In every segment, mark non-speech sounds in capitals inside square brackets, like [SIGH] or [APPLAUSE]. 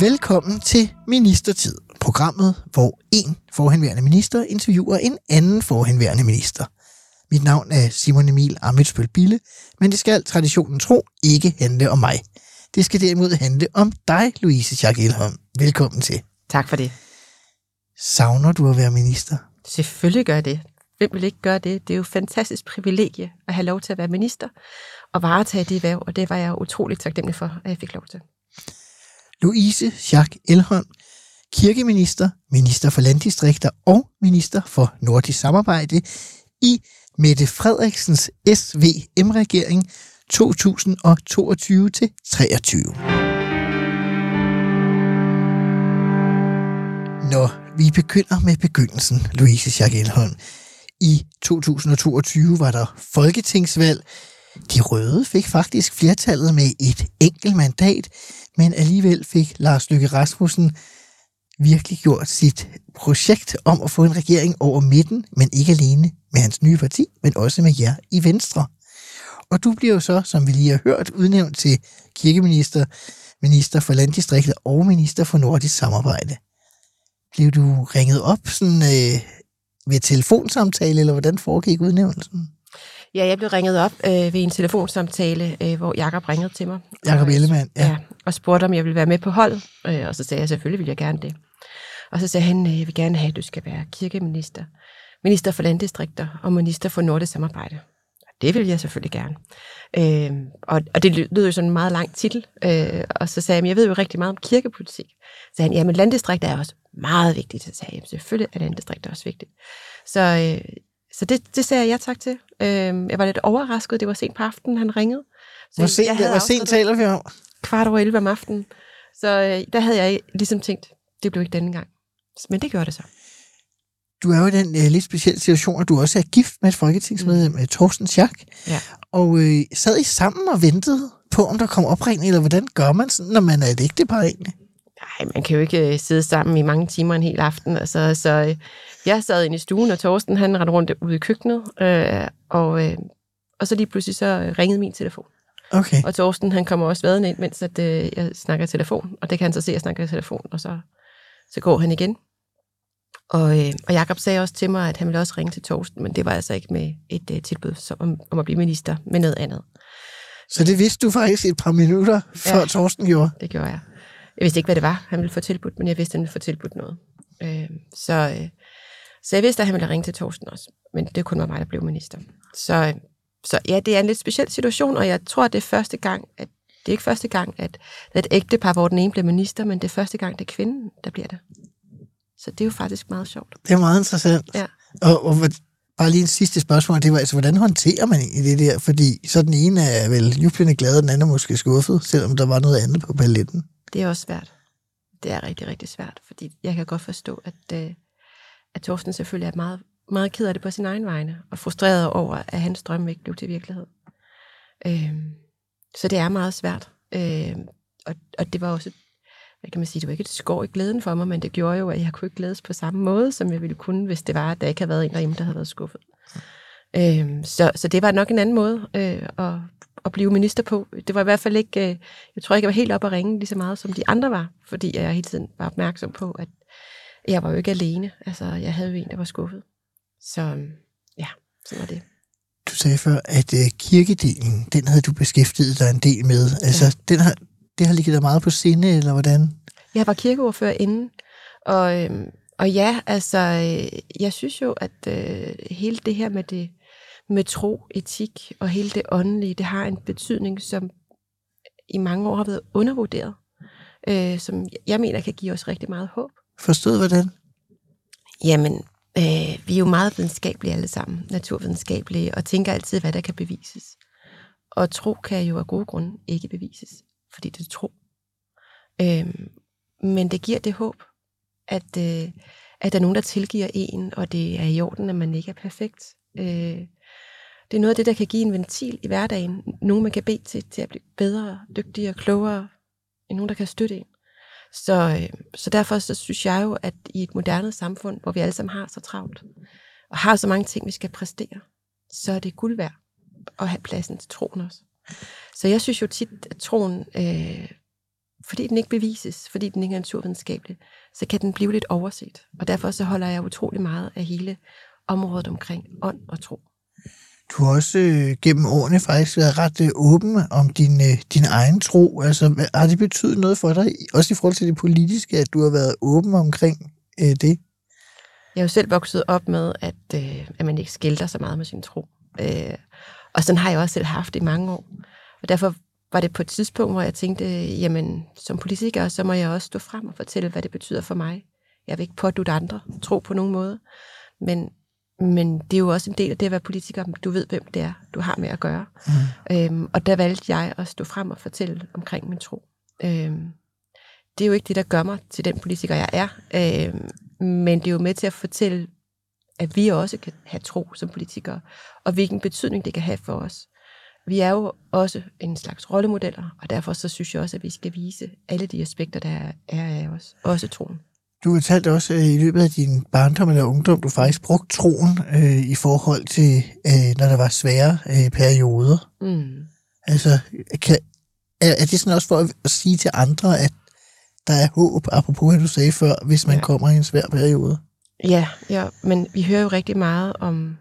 Velkommen til Ministertid, programmet, hvor en forhenværende minister interviewer en anden forhenværende minister. Mit navn er Simon Emil Amitsbøl Bille, men det skal traditionen tro ikke handle om mig. Det skal derimod handle om dig, Louise Schack Elholm. Velkommen til. Tak for det. Savner du at være minister? Selvfølgelig gør jeg det. Hvem vil ikke gøre det? Det er jo et fantastisk privilegie at have lov til at være minister og varetage det værv, og det var jeg utroligt taknemmelig for, at jeg fik lov til. Louise Schack Elholm, kirkeminister, minister for landdistrikter og minister for nordisk samarbejde i Mette Frederiksens SVM-regering 2022-23. Når vi begynder med begyndelsen, Louise Schack Elholm. I 2022 var der folketingsvalg. De røde fik faktisk flertallet med et enkelt mandat, men alligevel fik Lars Løkke Rasmussen virkelig gjort sit projekt om at få en regering over midten, men ikke alene med hans nye parti, men også med jer i Venstre. Og du bliver jo så, som vi lige har hørt, udnævnt til kirkeminister, minister for landdistriktet og minister for nordisk samarbejde. Blev du ringet op sådan, øh, ved telefonsamtale, eller hvordan foregik udnævnelsen? Ja, jeg blev ringet op øh, ved en telefonsamtale, øh, hvor Jakob ringede til mig. Jakob Og- Ellemann, ja. ja. og spurgte, om jeg ville være med på hold. Øh, og så sagde jeg, selvfølgelig vil jeg gerne det. Og så sagde han, øh, jeg vil gerne have, at du skal være kirkeminister, minister for landdistrikter og minister for nordisk samarbejde. Det vil jeg selvfølgelig gerne. Øh, og, og det lød jo sådan en meget lang titel. Øh, og så sagde jeg, "Men jeg ved jo rigtig meget om kirkepolitik. Så sagde han, jamen landdistrikter er også meget vigtigt. Så sagde jeg, "Jamen, selvfølgelig er landdistrikter også vigtigt. Så, øh, så det, det sagde jeg ja tak til. Øh, jeg var lidt overrasket. Det var sent på aftenen, han ringede. Så Hvor jeg sent, havde hvor sent taler vi om? kvart over 11 om aftenen. Så øh, der havde jeg ligesom tænkt, det blev ikke denne gang. Men det gjorde det så. Du er jo i den øh, lidt specielle situation, at du også er gift med et folketingsmedlem, mm. Thorsten Schack. Ja. Og øh, sad I sammen og ventede på, om der kom opringning, eller hvordan gør man sådan, når man er et ægtepar egentlig? Nej, man kan jo ikke øh, sidde sammen i mange timer en hel aften. Altså, så øh, jeg sad inde i stuen, og Torsten han rendte rundt ude i køkkenet. Øh, og, øh, og så lige pludselig så ringede min telefon. Okay. Og Torsten han kommer også vadende ind, mens at, øh, jeg snakker i telefon. Og det kan han så se, at jeg snakker i telefon. Og så, så går han igen. Og, øh, og Jakob sagde også til mig, at han ville også ringe til Torsten, men det var altså ikke med et øh, tilbud som, om, om at blive minister, men noget andet. Så det vidste du faktisk et par minutter, før ja. Thorsten gjorde. Det gjorde jeg. Jeg vidste ikke, hvad det var, han ville få tilbudt, men jeg vidste, at han ville få tilbudt noget. Øh, så, øh, så jeg vidste, at han ville ringe til Torsten også, men det kun var mig, der blev minister. Så, så ja, det er en lidt speciel situation, og jeg tror, at det er første gang, at det er ikke første gang, at det er et ægtepar, hvor den ene bliver minister, men det er første gang, det er kvinden, der bliver det. Så det er jo faktisk meget sjovt. Det er meget interessant. Ja. Og, og bare lige en sidste spørgsmål, det var altså, hvordan håndterer man egentlig det der? Fordi så den ene er vel jublende glad, og den anden er måske skuffet, selvom der var noget andet på paletten. Det er også svært. Det er rigtig, rigtig svært, fordi jeg kan godt forstå, at, øh, at Torsten selvfølgelig er meget, meget ked af det på sin egen vegne, og frustreret over, at hans drøm ikke blev til virkelighed. Øh, så det er meget svært. Øh, og, og det var også, hvad kan man sige, det var ikke et skår i glæden for mig, men det gjorde jo, at jeg kunne ikke glædes på samme måde, som jeg ville kunne, hvis det var, at der ikke havde været en derhjemme, der havde været skuffet. Øh, så, så det var nok en anden måde øh, at, at blive minister på. Det var i hvert fald ikke, øh, jeg tror ikke, jeg var helt op at ringe lige så meget, som de andre var, fordi jeg hele tiden var opmærksom på, at jeg var jo ikke alene. Altså, jeg havde jo en, der var skuffet. Så øhm, ja, sådan var det. Du sagde før, at øh, kirkedelen, den havde du beskæftiget dig en del med. Altså, ja. den har, det har ligget dig meget på sinde, eller hvordan? Jeg var kirkeordfører inden, og, øhm, og ja, altså, øh, jeg synes jo, at øh, hele det her med det med tro, etik og hele det åndelige, det har en betydning, som i mange år har været undervurderet, øh, som jeg mener kan give os rigtig meget håb. Forstået hvordan? Jamen, øh, vi er jo meget videnskabelige alle sammen, naturvidenskabelige, og tænker altid, hvad der kan bevises. Og tro kan jo af gode grunde ikke bevises, fordi det er tro. Øhm, men det giver det håb, at, øh, at der er nogen, der tilgiver en, og det er i orden, at man ikke er perfekt. Øh, det er noget af det, der kan give en ventil i hverdagen. Nogen, man kan bede til, til at blive bedre, dygtigere, klogere, nogen, der kan støtte en. Så, øh, så derfor så synes jeg jo, at i et moderne samfund, hvor vi alle sammen har så travlt, og har så mange ting, vi skal præstere, så er det guld værd at have pladsen til troen også. Så jeg synes jo tit, at troen, øh, fordi den ikke bevises, fordi den ikke er naturvidenskabelig, så kan den blive lidt overset. Og derfor så holder jeg utrolig meget af hele området omkring ånd og tro. Du har også øh, gennem årene faktisk været ret øh, åben om din, øh, din egen tro. Altså, hvad- har det betydet noget for dig, også i forhold til det politiske, at du har været åben omkring øh, det? Jeg er jo selv vokset op med, at, øh, at man ikke skilter så meget med sin tro. Øh, og sådan har jeg også selv haft i mange år. Og derfor var det på et tidspunkt, hvor jeg tænkte, jamen som politiker, så må jeg også stå frem og fortælle, hvad det betyder for mig. Jeg vil ikke pådutte andre tro på nogen måde. Men, men det er jo også en del af det at være politiker. Du ved, hvem det er, du har med at gøre. Mm. Øhm, og der valgte jeg at stå frem og fortælle omkring min tro. Øhm, det er jo ikke det, der gør mig til den politiker, jeg er. Øhm, men det er jo med til at fortælle, at vi også kan have tro som politikere, og hvilken betydning det kan have for os. Vi er jo også en slags rollemodeller, og derfor så synes jeg også, at vi skal vise alle de aspekter, der er af os. Også troen. Du fortalte også øh, i løbet af din barndom eller ungdom, du faktisk brugte troen øh, i forhold til, øh, når der var svære øh, perioder. Mm. Altså, kan, er, er det sådan også for at, at sige til andre, at der er håb, apropos hvad du sagde før, hvis man ja. Kommer i en svær periode? Ja, ja, men vi hører jo rigtig meget om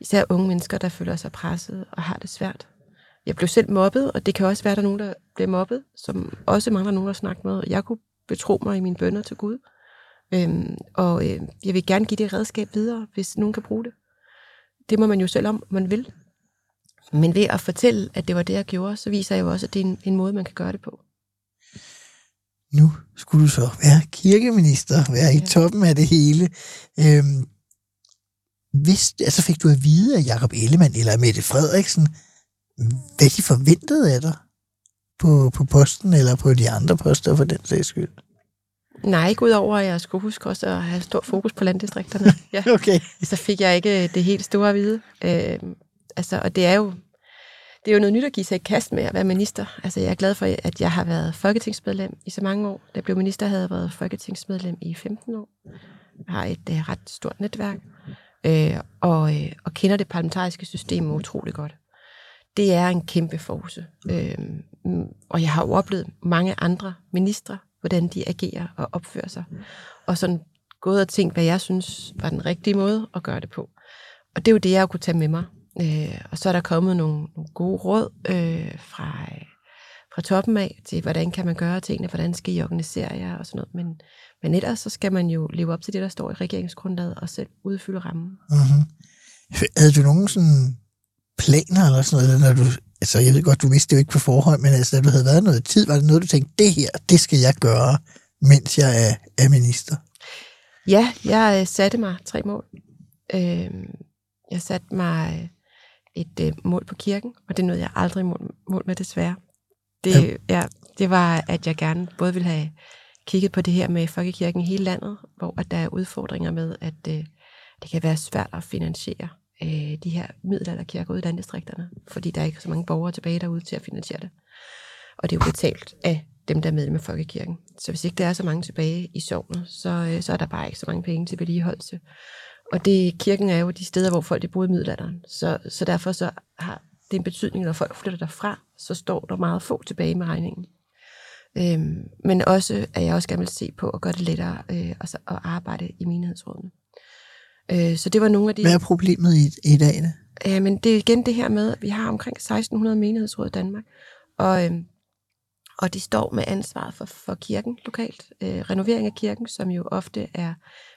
især unge mennesker, der føler sig presset og har det svært. Jeg blev selv mobbet, og det kan også være, at der er nogen, der bliver mobbet, som også mangler nogen at snakke med. Jeg kunne betro mig i mine bønder til Gud. Øhm, og øh, jeg vil gerne give det redskab videre, hvis nogen kan bruge det. Det må man jo selv om, man vil. Men ved at fortælle, at det var det, jeg gjorde, så viser jeg jo også, at det er en, en måde, man kan gøre det på. Nu skulle du så være kirkeminister, være i toppen af det hele. Øhm, hvis, altså fik du at vide af Jacob Ellemann eller Mette Frederiksen, hvad de forventede af dig på, på posten eller på de andre poster for den sags skyld? Nej, ikke udover, at jeg skulle huske også at have stor fokus på landdistrikterne. [LAUGHS] Ja. Okay. så fik jeg ikke det helt store at vide. Øh, altså, og det er jo det er jo noget nyt at give sig i kast med at være minister. Altså, jeg er glad for, at jeg har været folketingsmedlem i så mange år. Da jeg blev minister, havde jeg været folketingsmedlem i 15 år. Jeg har et uh, ret stort netværk, øh, og, øh, og kender det parlamentariske system utrolig godt. Det er en kæmpe force. Øh, og jeg har jo oplevet mange andre ministre, hvordan de agerer og opfører sig. Og sådan gået og tænkt, hvad jeg synes var den rigtige måde at gøre det på. Og det er jo det, jeg kunne tage med mig. Øh, og så er der kommet nogle, nogle gode råd øh, fra, øh, fra toppen af til, hvordan kan man gøre tingene, hvordan skal I organisere jer og sådan noget. Men, men ellers så skal man jo leve op til det, der står i regeringsgrundlaget og selv udfylde rammen. Mm-hmm. Havde du nogen sådan planer eller sådan noget, når du, altså jeg ved godt, du vidste det jo ikke på forhånd, men altså, da du havde været noget tid, var det noget, du tænkte, det her, det skal jeg gøre, mens jeg er, er minister? Ja, jeg øh, satte mig tre mål. Øh, jeg satte mig øh, et øh, mål på kirken, og det nåede jeg aldrig mål, mål med desværre. Det, ja, det var, at jeg gerne både ville have kigget på det her med folkekirken i hele landet, hvor at der er udfordringer med, at øh, det kan være svært at finansiere øh, de her middelalderkirker ude i landdistrikterne, fordi der er ikke så mange borgere tilbage derude til at finansiere det. Og det er jo betalt af dem, der er medlem af folkekirken. Så hvis ikke der er så mange tilbage i sovnet, så, øh, så er der bare ikke så mange penge til vedligeholdelse. Og det, kirken er jo de steder, hvor folk de boede i middelalderen. Så, så derfor så har det en betydning, når folk flytter derfra, så står der meget få tilbage med regningen. Øhm, men også, at jeg også gerne vil se på at gøre det lettere øh, altså at arbejde i menighedsrådene. Øh, så det var nogle af de... Hvad er problemet i, i dag? Da? Ja, men det er igen det her med, at vi har omkring 1600 menighedsråd i Danmark, og, øhm, og de står med ansvaret for, for kirken lokalt. Øh, renovering af kirken, som jo ofte er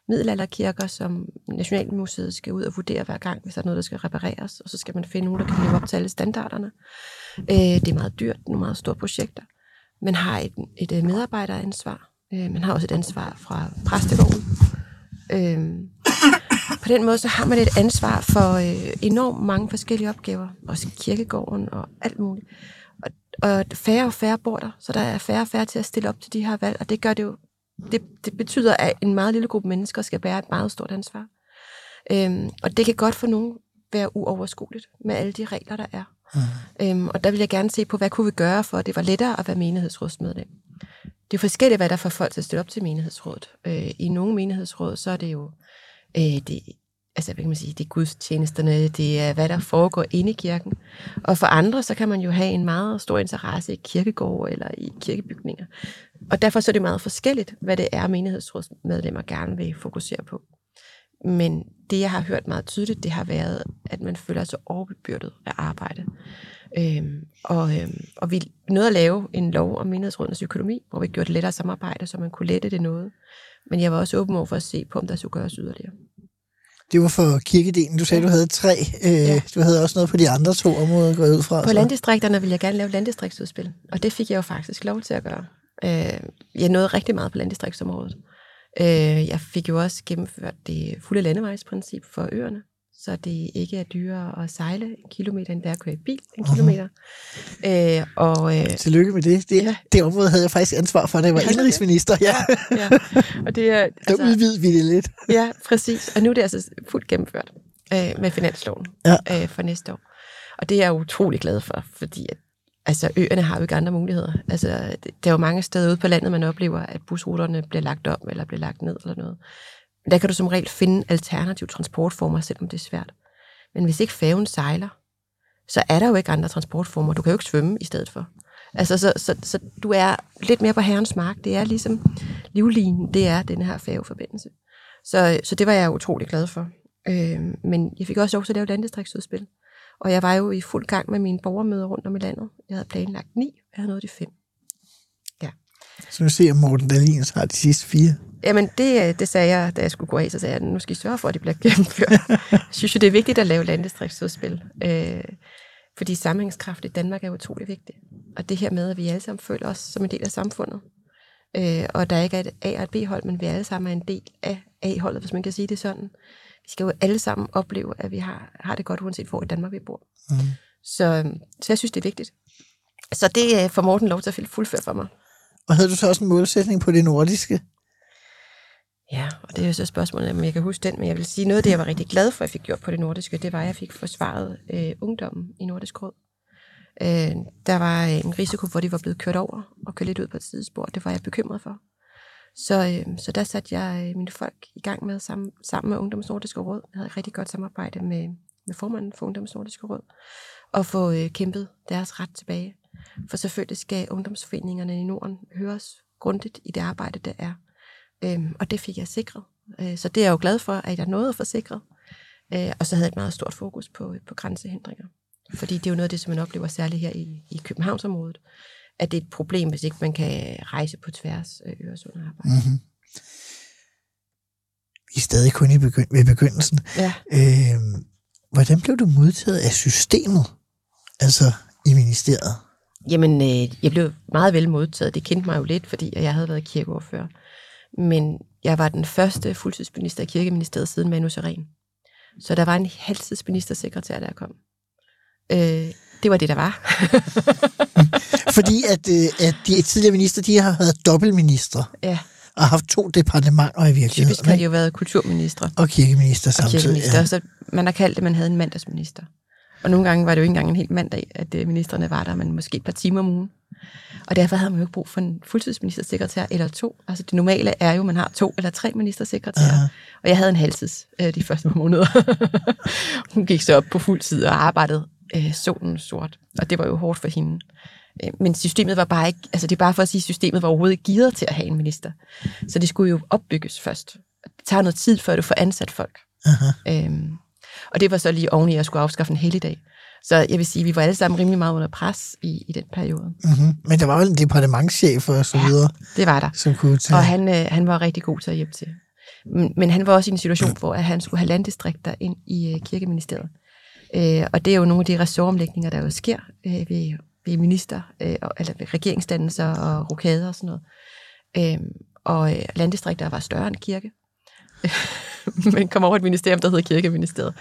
middelalderkirker, som Nationalmuseet skal ud og vurdere hver gang, hvis der er noget, der skal repareres, og så skal man finde nogen, der kan leve op til alle standarderne. Øh, det er meget dyrt, nogle meget store projekter. Man har et, et øh, medarbejderansvar. Øh, man har også et ansvar fra præstegården. Øh, på den måde, så har man et ansvar for øh, enormt mange forskellige opgaver. Også kirkegården og alt muligt. Og, og færre og færre bor der, så der er færre og færre til at stille op til de her valg, og det gør det jo, det, det betyder, at en meget lille gruppe mennesker skal bære et meget stort ansvar. Øhm, og det kan godt for nogen være uoverskueligt med alle de regler, der er. Mm. Øhm, og der vil jeg gerne se på, hvad kunne vi gøre for, at det var lettere at være menighedsrådsmedlem. Det er forskelligt, hvad der får folk til at stille op til menighedsrådet. Øh, I nogle menighedsråd, så er det jo øh, det, altså, hvad kan man sige, det er gudstjenesterne, det er, hvad der foregår inde i kirken. Og for andre, så kan man jo have en meget stor interesse i kirkegård eller i kirkebygninger. Og derfor så er det meget forskelligt, hvad det er, menighedsrådsmedlemmer gerne vil fokusere på. Men det, jeg har hørt meget tydeligt, det har været, at man føler sig overbebyrdet af arbejde. Øhm, og, øhm, og vi nåede at lave en lov om menighedsrådenes økonomi, hvor vi gjorde det lettere at samarbejde, så man kunne lette det noget. Men jeg var også åben over for at se på, om der skulle gøres yderligere. Det var for kirkedelen. Du sagde, du havde tre. Øh, ja. Du havde også noget på de andre to områder gået ud fra. På så. landdistrikterne ville jeg gerne lave landdistriktsudspil, og det fik jeg jo faktisk lov til at gøre. Øh, jeg nåede rigtig meget på landdistriktsområdet. Øh, jeg fik jo også gennemført det fulde landevejsprincip for øerne, så det ikke er dyrere at sejle en kilometer, end det er at køre i bil en uh-huh. kilometer. Øh, og, øh, [LAUGHS] Tillykke med det. Det, ja. det område havde jeg faktisk ansvar for, da jeg var indrigsminister. Ja. ja. Og det er, [LAUGHS] altså, Der udvidede vi det lidt. [LAUGHS] Ja, præcis. Og nu er det altså fuldt gennemført øh, med finansloven ja. øh, for næste år. Og det er jeg utrolig glad for, fordi at altså øerne har jo ikke andre muligheder. Altså, der er jo mange steder ude på landet, man oplever, at busruterne bliver lagt om, eller bliver lagt ned, eller noget. Der kan du som regel finde alternative transportformer, selvom det er svært. Men hvis ikke færgen sejler, så er der jo ikke andre transportformer. Du kan jo ikke svømme i stedet for. Altså, så, så, så du er lidt mere på herrens mark. Det er ligesom livlinen, det er den her færgeforbindelse. Så, så det var jeg utrolig glad for. Øh, men jeg fik også lov til at lave landdistriktsudspil. Og jeg var jo i fuld gang med mine borgermøder rundt om i landet. Jeg havde planlagt ni, og jeg havde nået de fem. Ja. Så nu ser Morten Dahlins har de sidste fire. Jamen, det, det sagde jeg, da jeg skulle gå af, så sagde jeg, nu skal I sørge for, at det bliver gennemført. jeg synes jo, det er vigtigt at lave landdistriktsudspil. Øh, fordi sammenhængskraft i Danmark er utrolig vigtigt. Og det her med, at vi alle sammen føler os som en del af samfundet. Øh, og der ikke er et A- og et B-hold, men vi alle sammen er en del af A-holdet, hvis man kan sige det sådan vi skal jo alle sammen opleve, at vi har, har det godt, uanset hvor i Danmark vi bor. Mm. Så, så jeg synes, det er vigtigt. Så det øh, får Morten lov til at fuldføre for mig. Og havde du så også en målsætning på det nordiske? Ja, og det er jo så spørgsmålet, om jeg kan huske den, men jeg vil sige, noget af det, jeg var rigtig glad for, at jeg fik gjort på det nordiske, det var, at jeg fik forsvaret øh, ungdommen i Nordisk Råd. Øh, der var øh, en risiko for, at de var blevet kørt over og kørt lidt ud på et sidespor. Det var jeg bekymret for. Så, øh, så der satte jeg øh, mine folk i gang med sammen, sammen med Ungdoms Nordiske Råd. Jeg havde et rigtig godt samarbejde med, med formanden for Ungdoms Nordiske Råd, og få øh, kæmpet deres ret tilbage. For selvfølgelig skal ungdomsforeningerne i Norden høres grundigt i det arbejde, der er. Øhm, og det fik jeg sikret. Øh, så det er jeg jo glad for, at jeg nåede at få sikret. Øh, og så havde jeg et meget stort fokus på, på grænsehindringer. Fordi det er jo noget af det, som man oplever særligt her i, i Københavnsområdet, at det er et problem, hvis ikke man kan rejse på tværs af Øresund og arbejde. Mm-hmm. Vi er stadig kun i begynd- ved begyndelsen. Ja. Øh, hvordan blev du modtaget af systemet, altså i ministeriet? Jamen, øh, jeg blev meget vel modtaget. Det kendte mig jo lidt, fordi jeg havde været kirkeordfører. Men jeg var den første fuldtidsminister i kirkeministeriet siden Manu Seren. Så der var en halvtidsministersekretær, der kom. Øh, det var det, der var. [LAUGHS] Fordi at, øh, at de tidligere minister, de har været dobbeltministre. Ja. Og haft to departementer i virkeligheden. Typisk har de jo været kulturminister. Og kirkeminister samtidig. Og kirkeminister. Ja. Så man har kaldt det, at man havde en mandagsminister. Og nogle gange var det jo ikke engang en helt mandag, at øh, ministerne var der, men måske et par timer om ugen. Og derfor havde man jo ikke brug for en fuldtidsministersekretær eller to. Altså det normale er jo, at man har to eller tre ministersekretærer. Uh-huh. Og jeg havde en halvtids øh, de første måneder. [LAUGHS] Hun gik så op på fuld tid og arbejdede øh, solen sort. Og det var jo hårdt for hende. Øh, men systemet var bare ikke, altså det er bare for at sige, at systemet var overhovedet ikke gearet til at have en minister. Så det skulle jo opbygges først. Det tager noget tid, før du får ansat folk. Uh-huh. Øhm, og det var så lige oven i, at jeg skulle afskaffe en helligdag. Så jeg vil sige, at vi var alle sammen rimelig meget under pres i, i den periode. Mm-hmm. Men der var vel en departementschef og så ja, videre? det var der. Som kunne tage... Og han, øh, han var rigtig god til at hjælpe til. Men, men han var også i en situation, hvor at han skulle have landdistrikter ind i øh, kirkeministeriet. Øh, og det er jo nogle af de ressortomlægninger, der jo sker øh, ved, ved minister, øh, eller ved regeringsdannelser og rokader og sådan noget. Øh, og øh, landdistrikter var større end kirke. [LAUGHS] men kom over et ministerium, der hedder Kirkeministeriet.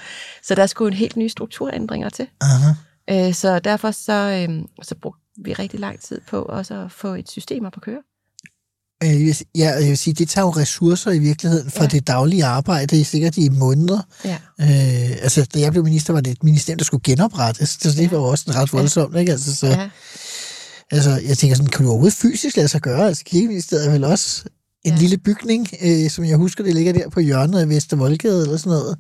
Så der skulle en helt nye strukturændringer til. Uh-huh. Øh, så derfor så, øh, så brugte vi rigtig lang tid på også at få et system op at køre. Øh, jeg vil Ja, jeg vil sige, det tager jo ressourcer i virkeligheden fra Ja. ja. det daglige arbejde, sikkert i måneder. Ja. Øh, altså, da jeg blev minister, var det et ministerium, der skulle genoprettes, så det Ja. var også ret voldsomt, ikke? Altså, så, Ja. altså, jeg tænker sådan, kan du overhovedet fysisk lade sig gøre? Altså, kirkeministeriet er vel også en Ja. lille bygning, øh, som jeg husker, det ligger der på hjørnet af Vestervoldgade eller sådan noget.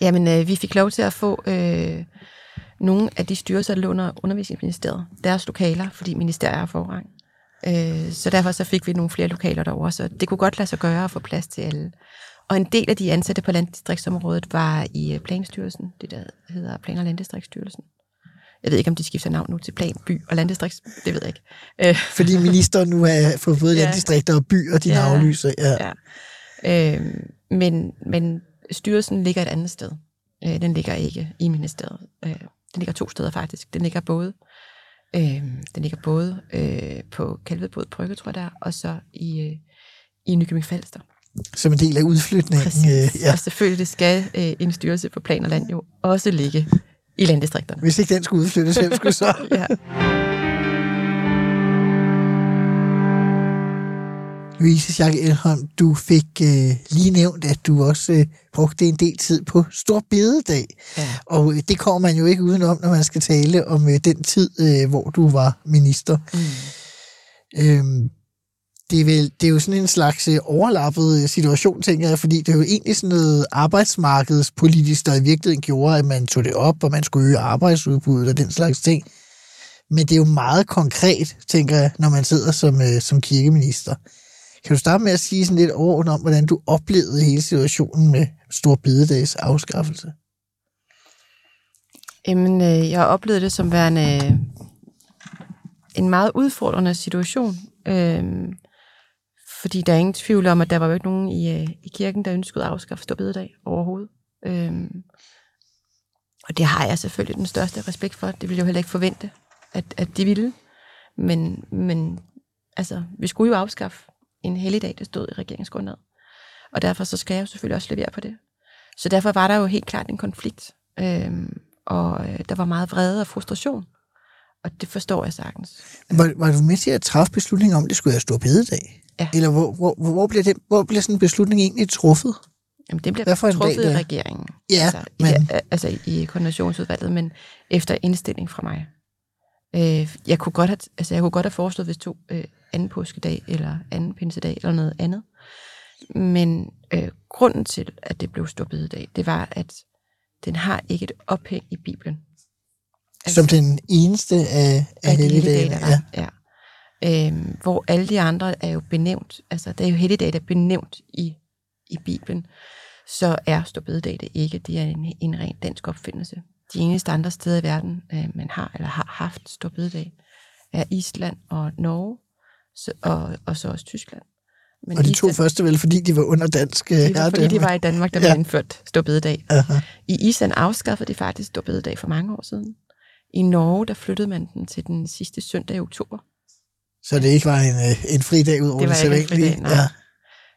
Jamen, øh, vi fik lov til at få øh, nogle af de styrelser, der lå under undervisningsministeriet, deres lokaler, fordi ministeriet er forrang. Øh, så derfor så fik vi nogle flere lokaler derovre, så det kunne godt lade sig gøre at få plads til alle. Og en del af de ansatte på landdistriktsområdet var i øh, Planstyrelsen, det der hedder Plan- og Landdistriktsstyrelsen. Jeg ved ikke, om de skifter navn nu til Plan, By og Landdistrikts, det ved jeg ikke. Øh, Fordi ministeren nu er for både Ja. landdistrikter og byer, dine Ja. aflyser. Ja. ja. Øh, men, men styrelsen ligger et andet sted. Øh, den ligger ikke i ministeriet. Øh, den ligger to steder faktisk. Den ligger både, øh, den ligger både øh, på Kalvebod Brygge, tror jeg der, og så i, øh, i Nykøbing Falster. Som en del af udflytningen. Præcis. Øh, ja. Og selvfølgelig skal øh, en styrelse på plan og land jo også ligge i landdistrikterne. Hvis ikke den skulle udflyttes, hvem skulle så? [LAUGHS] ja. Louise Schack Elholm, du fik øh, lige nævnt, at du også øh, brugte en del tid på Stor Bededag. Ja. Og øh, det kommer man jo ikke udenom, når man skal tale om øh, den tid, øh, hvor du var minister. Mm. Øhm, det, er vel, det er jo sådan en slags øh, overlappet øh, situation, tænker jeg, fordi det er jo egentlig sådan noget arbejdsmarkedspolitisk, der i virkeligheden gjorde, at man tog det op, og man skulle øge arbejdsudbuddet og den slags ting. Men det er jo meget konkret, tænker jeg, når man sidder som, øh, som kirkeminister. Kan du starte med at sige sådan lidt overordnet om, hvordan du oplevede hele situationen med Stor Bededags afskaffelse? Jamen, øh, jeg oplevede det som værende en meget udfordrende situation. Øh, fordi der er ingen tvivl om, at der var jo ikke nogen i, øh, i kirken, der ønskede at afskaffe Storbededag overhovedet. Øhm, og det har jeg selvfølgelig den største respekt for. Det ville jeg jo heller ikke forvente, at, at de ville. Men, men altså, vi skulle jo afskaffe en helligdag, der stod i regeringsgrundlaget. Og derfor så skal jeg jo selvfølgelig også levere på det. Så derfor var der jo helt klart en konflikt. Øhm, og øh, der var meget vrede og frustration. Og det forstår jeg sagtens. Var, var du med til at træffe beslutningen om, at det skulle være Stor Bededag? Ja. Eller hvor, hvor, hvor, blev det, hvor blev sådan en beslutning egentlig truffet? Jamen, det bliver Hvad truffet dag i er? regeringen. Ja, altså, i, men- det, altså i koordinationsudvalget, men efter indstilling fra mig. Øh, jeg, kunne godt have, altså jeg kunne godt have foreslået, hvis to øh, anden påskedag, eller anden pinsedag, eller noget andet. Men øh, grunden til, at det blev stor bededag, det var, at den har ikke et ophæng i Bibelen. Altså, som den eneste af, af helligdagene. Ja. Ja. Øhm, hvor alle de andre er jo benævnt, altså der er jo helligdage, der er benævnt i, i Bibelen, så er Storbededag det ikke. Det er en, en ren dansk opfindelse. De eneste andre steder i verden, øh, man har eller har haft Storbededag, er Island og Norge, så, og, og så også Tyskland. Men Og de to Island, første vel, fordi de var under dansk øh, det var, fordi de herredømme. var i Danmark, der Ja. blev indført Storbededag. Aha. I Island afskaffede de faktisk Storbededag for mange år siden. I Norge, der flyttede man den til den sidste søndag i oktober. Så det ikke var en, øh, en fridag ud over Det det, var ikke en fridag,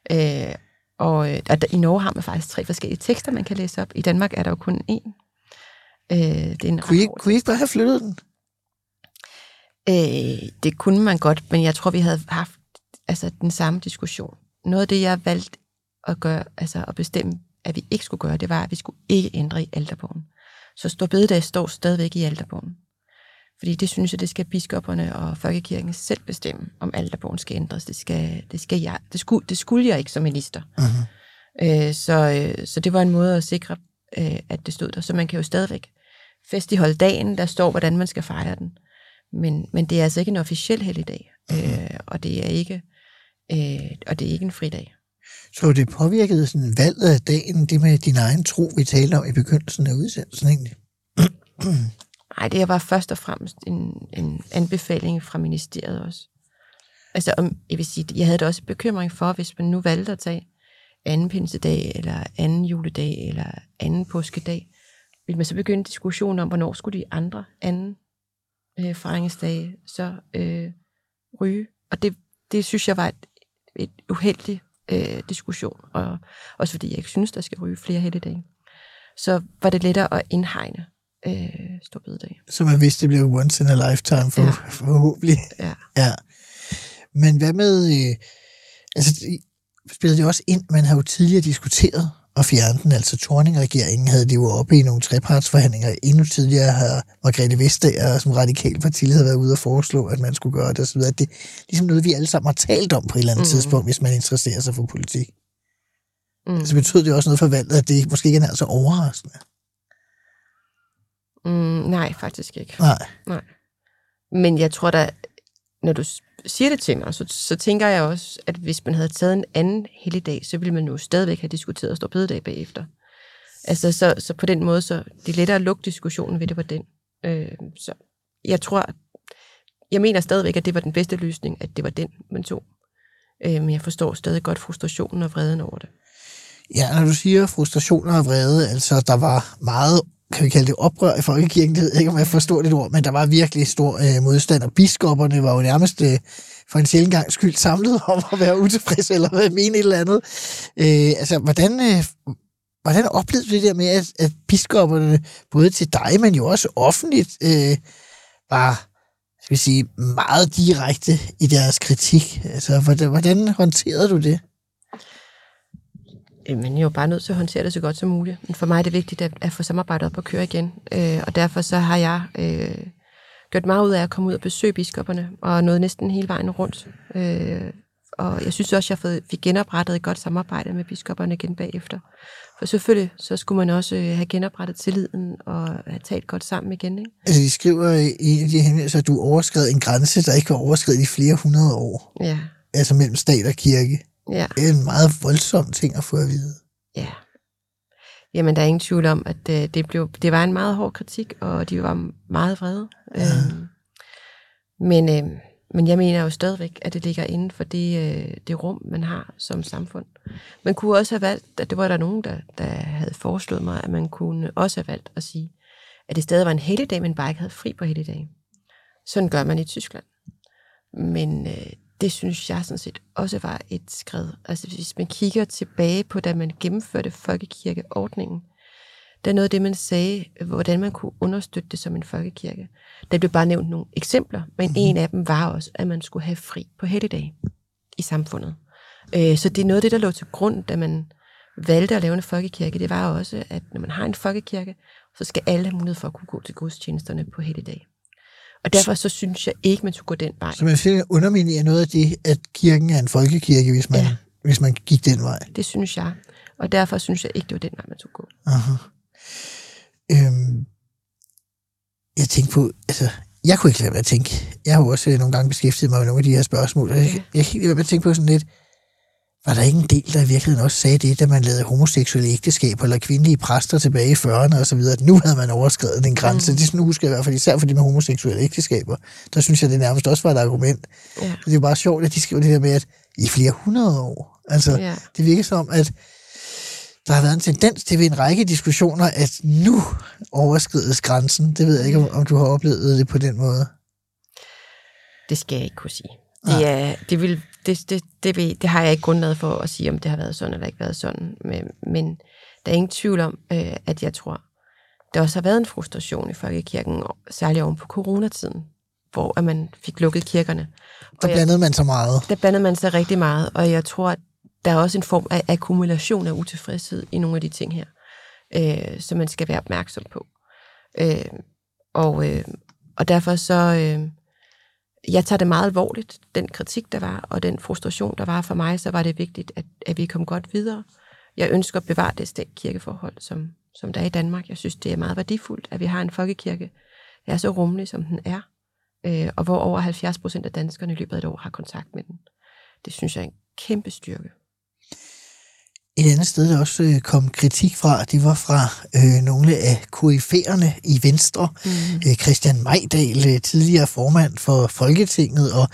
nej. Øh, og øh, og der, i Norge har man faktisk tre forskellige tekster, man kan læse op. I Danmark er der jo kun én. Øh, det er en Kunne I, rapport. kunne I ikke bare have flyttet den? Øh, det kunne man godt, men jeg tror, vi havde haft altså, den samme diskussion. Noget af det, jeg valgte at gøre, altså at bestemme, at vi ikke skulle gøre, det var, at vi skulle ikke ændre i alterbogen. Så Stor Bededag står stadigvæk i alterbogen. Fordi det synes jeg, det skal biskopperne og folkekirken selv bestemme, om alterbogen skal ændres. Det, skal, det, skal jeg, det, skulle, det skulle jeg ikke som minister. Uh-huh. Øh, så, øh, så det var en måde at sikre, øh, at det stod der. Så man kan jo stadigvæk festiholde dagen, der står, hvordan man skal fejre den. Men, men det er altså ikke en officiel helligdag, øh, og det er ikke øh, og det er ikke en fridag. Så det påvirkede sådan valget af dagen, det med din egen tro, vi talte om i begyndelsen af udsendelsen egentlig. [CLEARS THROAT] Nej, det var først og fremmest en, en anbefaling fra ministeriet også. Altså, om, jeg vil sige, jeg havde da også bekymring for, hvis man nu valgte at tage anden pinsedag, eller anden juledag, eller anden påskedag, ville man så begynde diskussion om, hvornår skulle de andre anden øh, fejringsdage så øh, ryge. Og det, det synes jeg var et, et uheldigt øh, diskussion, og også fordi jeg ikke synes, der skal ryge flere helligdage. Så var det lettere at indhegne øh, stor bededag. Så man vidste, det blev once in a lifetime for, Ja. forhåbentlig. Ja. Ja. Men hvad med... Øh, altså, det spillede det også ind, man har jo tidligere diskuteret at fjerne den, altså Torning-regeringen havde det jo oppe i nogle trepartsforhandlinger. Endnu tidligere har Margrethe Vestager som radikal partileder været ude og foreslå, at man skulle gøre det osv. Det er ligesom noget, vi alle sammen har talt om på et eller andet mm. tidspunkt, hvis man interesserer sig for politik. Mm. Så betød det også noget for valget, at det måske ikke er så overraskende. Mm, nej, faktisk ikke. Nej. Men jeg tror da, når du siger det til mig, så, så tænker jeg også, at hvis man havde taget en anden helligdag, så ville man jo stadigvæk have diskuteret stor bededag bagefter. Altså, så, så på den måde, så det er lettere at lukke diskussionen ved det på den. Øh, så jeg tror, jeg mener stadigvæk, at det var den bedste løsning, at det var den, man tog. Øh, men jeg forstår stadig godt frustrationen og vreden over det. Ja, når du siger frustrationer og vrede, altså der var meget, kan vi kalde det oprør i folkekirken, det ved jeg ikke, om jeg forstår det ord, men der var virkelig stor øh, modstand, og biskopperne var jo nærmest øh, for en sjældent gang skyld samlet [LAUGHS] om at være utilfredse eller at mene et eller andet. Øh, altså, hvordan, øh, hvordan oplevede du det der med, at, at biskopperne, både til dig, men jo også offentligt, øh, var skal vi sige, meget direkte i deres kritik? Altså, hvordan, hvordan håndterede du det? Øh, Men jeg er jo bare nødt til at håndtere det så godt som muligt. Men for mig er det vigtigt at, at få samarbejdet op og køre igen. Øh, og derfor så har jeg øh, gjort meget ud af at komme ud og besøge biskopperne, og nåede næsten hele vejen rundt. Øh, og jeg synes også, at jeg fået, fik genoprettet et godt samarbejde med biskopperne igen bagefter. For selvfølgelig, så skulle man også øh, have genoprettet tilliden og have talt godt sammen igen. Ikke? Altså, de skriver i de henvendelser, at du overskred en grænse, der ikke var overskrevet i flere hundrede år. Ja, Altså mellem stat og kirke. Ja. Det er en meget voldsom ting at få at vide. Ja. Jamen, der er ingen tvivl om, at øh, det, blev, det var en meget hård kritik, og de var meget vrede. Ja. Øhm, men, øh, men jeg mener jo stadigvæk, at det ligger inden for det, øh, det rum, man har som samfund. Man kunne også have valgt, at det var der nogen, der, der havde foreslået mig, at man kunne også have valgt at sige, at det stadig var en helligdag, men bare ikke havde fri på helligdagen. Sådan gør man i Tyskland. Men øh, det synes jeg sådan set også var et skridt. Altså hvis man kigger tilbage på, da man gennemførte folkekirkeordningen, der er noget af det, man sagde, hvordan man kunne understøtte det som en folkekirke. Der blev bare nævnt nogle eksempler, men mm-hmm. en af dem var også, at man skulle have fri på helligdag i samfundet. Øh, så det er noget af det, der lå til grund, da man valgte at lave en folkekirke. Det var også, at når man har en folkekirke, så skal alle have mulighed for at kunne gå til gudstjenesterne på helligdag. Og derfor så synes jeg ikke, man skulle gå den vej. Så man siger, underminerer noget af det, at kirken er en folkekirke, hvis man, ja. Hvis man gik den vej. Det synes jeg. Og derfor synes jeg ikke, det var den vej, man skulle gå. Aha. Øhm, jeg tænkte på, altså, jeg kunne ikke lade være med at tænke, jeg har jo også øh, nogle gange beskæftiget mig med nogle af de her spørgsmål, og jeg, jeg kan ikke lade være at tænke på sådan lidt, var der ikke en del, der i virkeligheden også sagde det, da man lavede homoseksuelle ægteskaber eller kvindelige præster tilbage i 40'erne og så videre, at nu havde man overskrevet den grænse. Mm. Det sådan, husker jeg i hvert fald, især for det med homoseksuelle ægteskaber. Der synes jeg, det nærmest også var et argument. Så det er jo bare sjovt, at de skriver det der med, at i flere hundrede år. Altså, Ja. det virker som, at der har været en tendens til ved en række diskussioner, at nu overskrides grænsen. Det ved jeg ikke, om, om du har oplevet det på den måde. Det skal jeg ikke kunne sige. Det, er, det, vil, det, det, det, vil, det har jeg ikke grundlag for at sige, om det har været sådan eller ikke været sådan. Men, men der er ingen tvivl om, øh, at jeg tror, der også har været en frustration i folkekirken, særligt oven på coronatiden, hvor at man fik lukket kirkerne. Der Og jeg- blandede man så meget. der blandede man sig rigtig meget, og jeg tror, at der er også en form af akkumulation af utilfredshed i nogle af de ting her, øh, som man skal være opmærksom på. Øh, og, øh, og derfor så, øh, jeg tager det meget alvorligt, den kritik, der var, og den frustration, der var for mig, så var det vigtigt, at, at vi kom godt videre. Jeg ønsker at bevare det stat-kirkeforhold, som, som der er i Danmark. Jeg synes, det er meget værdifuldt, at vi har en folkekirke, der er så rummelig, som den er, øh, og hvor over 70 procent af danskerne i løbet af et år har kontakt med den. Det synes jeg er en kæmpe styrke. Et andet sted, der også øh, kom kritik fra, det var fra øh, nogle af koryfærerne i Venstre. Mm. Øh, Christian Majdal, øh, tidligere formand for Folketinget, og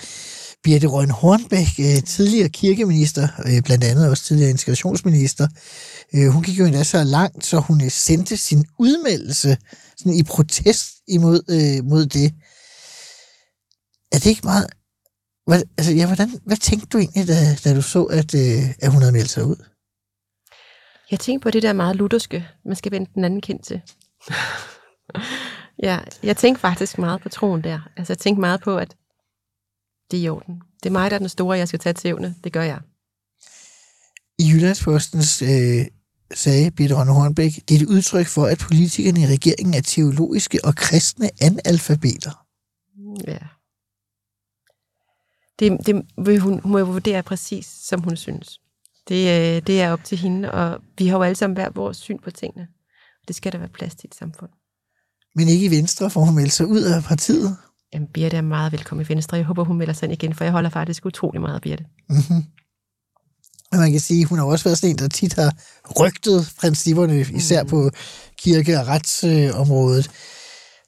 Birte Røn Hornbæk, øh, tidligere kirkeminister, øh, blandt andet også tidligere integrationsminister. Øh, hun gik jo endda så langt, så hun øh, sendte sin udmeldelse sådan i protest imod øh, mod det. Er det ikke meget... Hvad, altså, ja, hvordan, hvad tænkte du egentlig, da, da du så, at, øh, at hun havde meldt sig ud? Jeg tænkte på det der meget lutherske, man skal vende den anden kind til. ja, jeg tænkte faktisk meget på troen der. Altså, jeg tænkte meget på, at det er i orden. Det er mig, der er den store, jeg skal tage til evne. Det gør jeg. I Jyllandspostens øh, sagde Peter Rønne Hornbæk, det er et udtryk for, at politikerne i regeringen er teologiske og kristne analfabeter. Ja. Det, det vil hun, hun må vurdere præcis, som hun synes. Det, øh, det er op til hende, og vi har jo alle sammen hver vores syn på tingene. Det skal der være plads til i et samfund. Men ikke i Venstre, for hun melder sig ud af partiet. Jamen, Birte er meget velkommen i Venstre. Jeg håber, hun melder sig ind igen, for jeg holder faktisk utrolig meget af Birte. Mm-hmm. Og man kan sige, hun har også været sådan en, der tit har rygtet principperne, især på kirke- og retsområdet.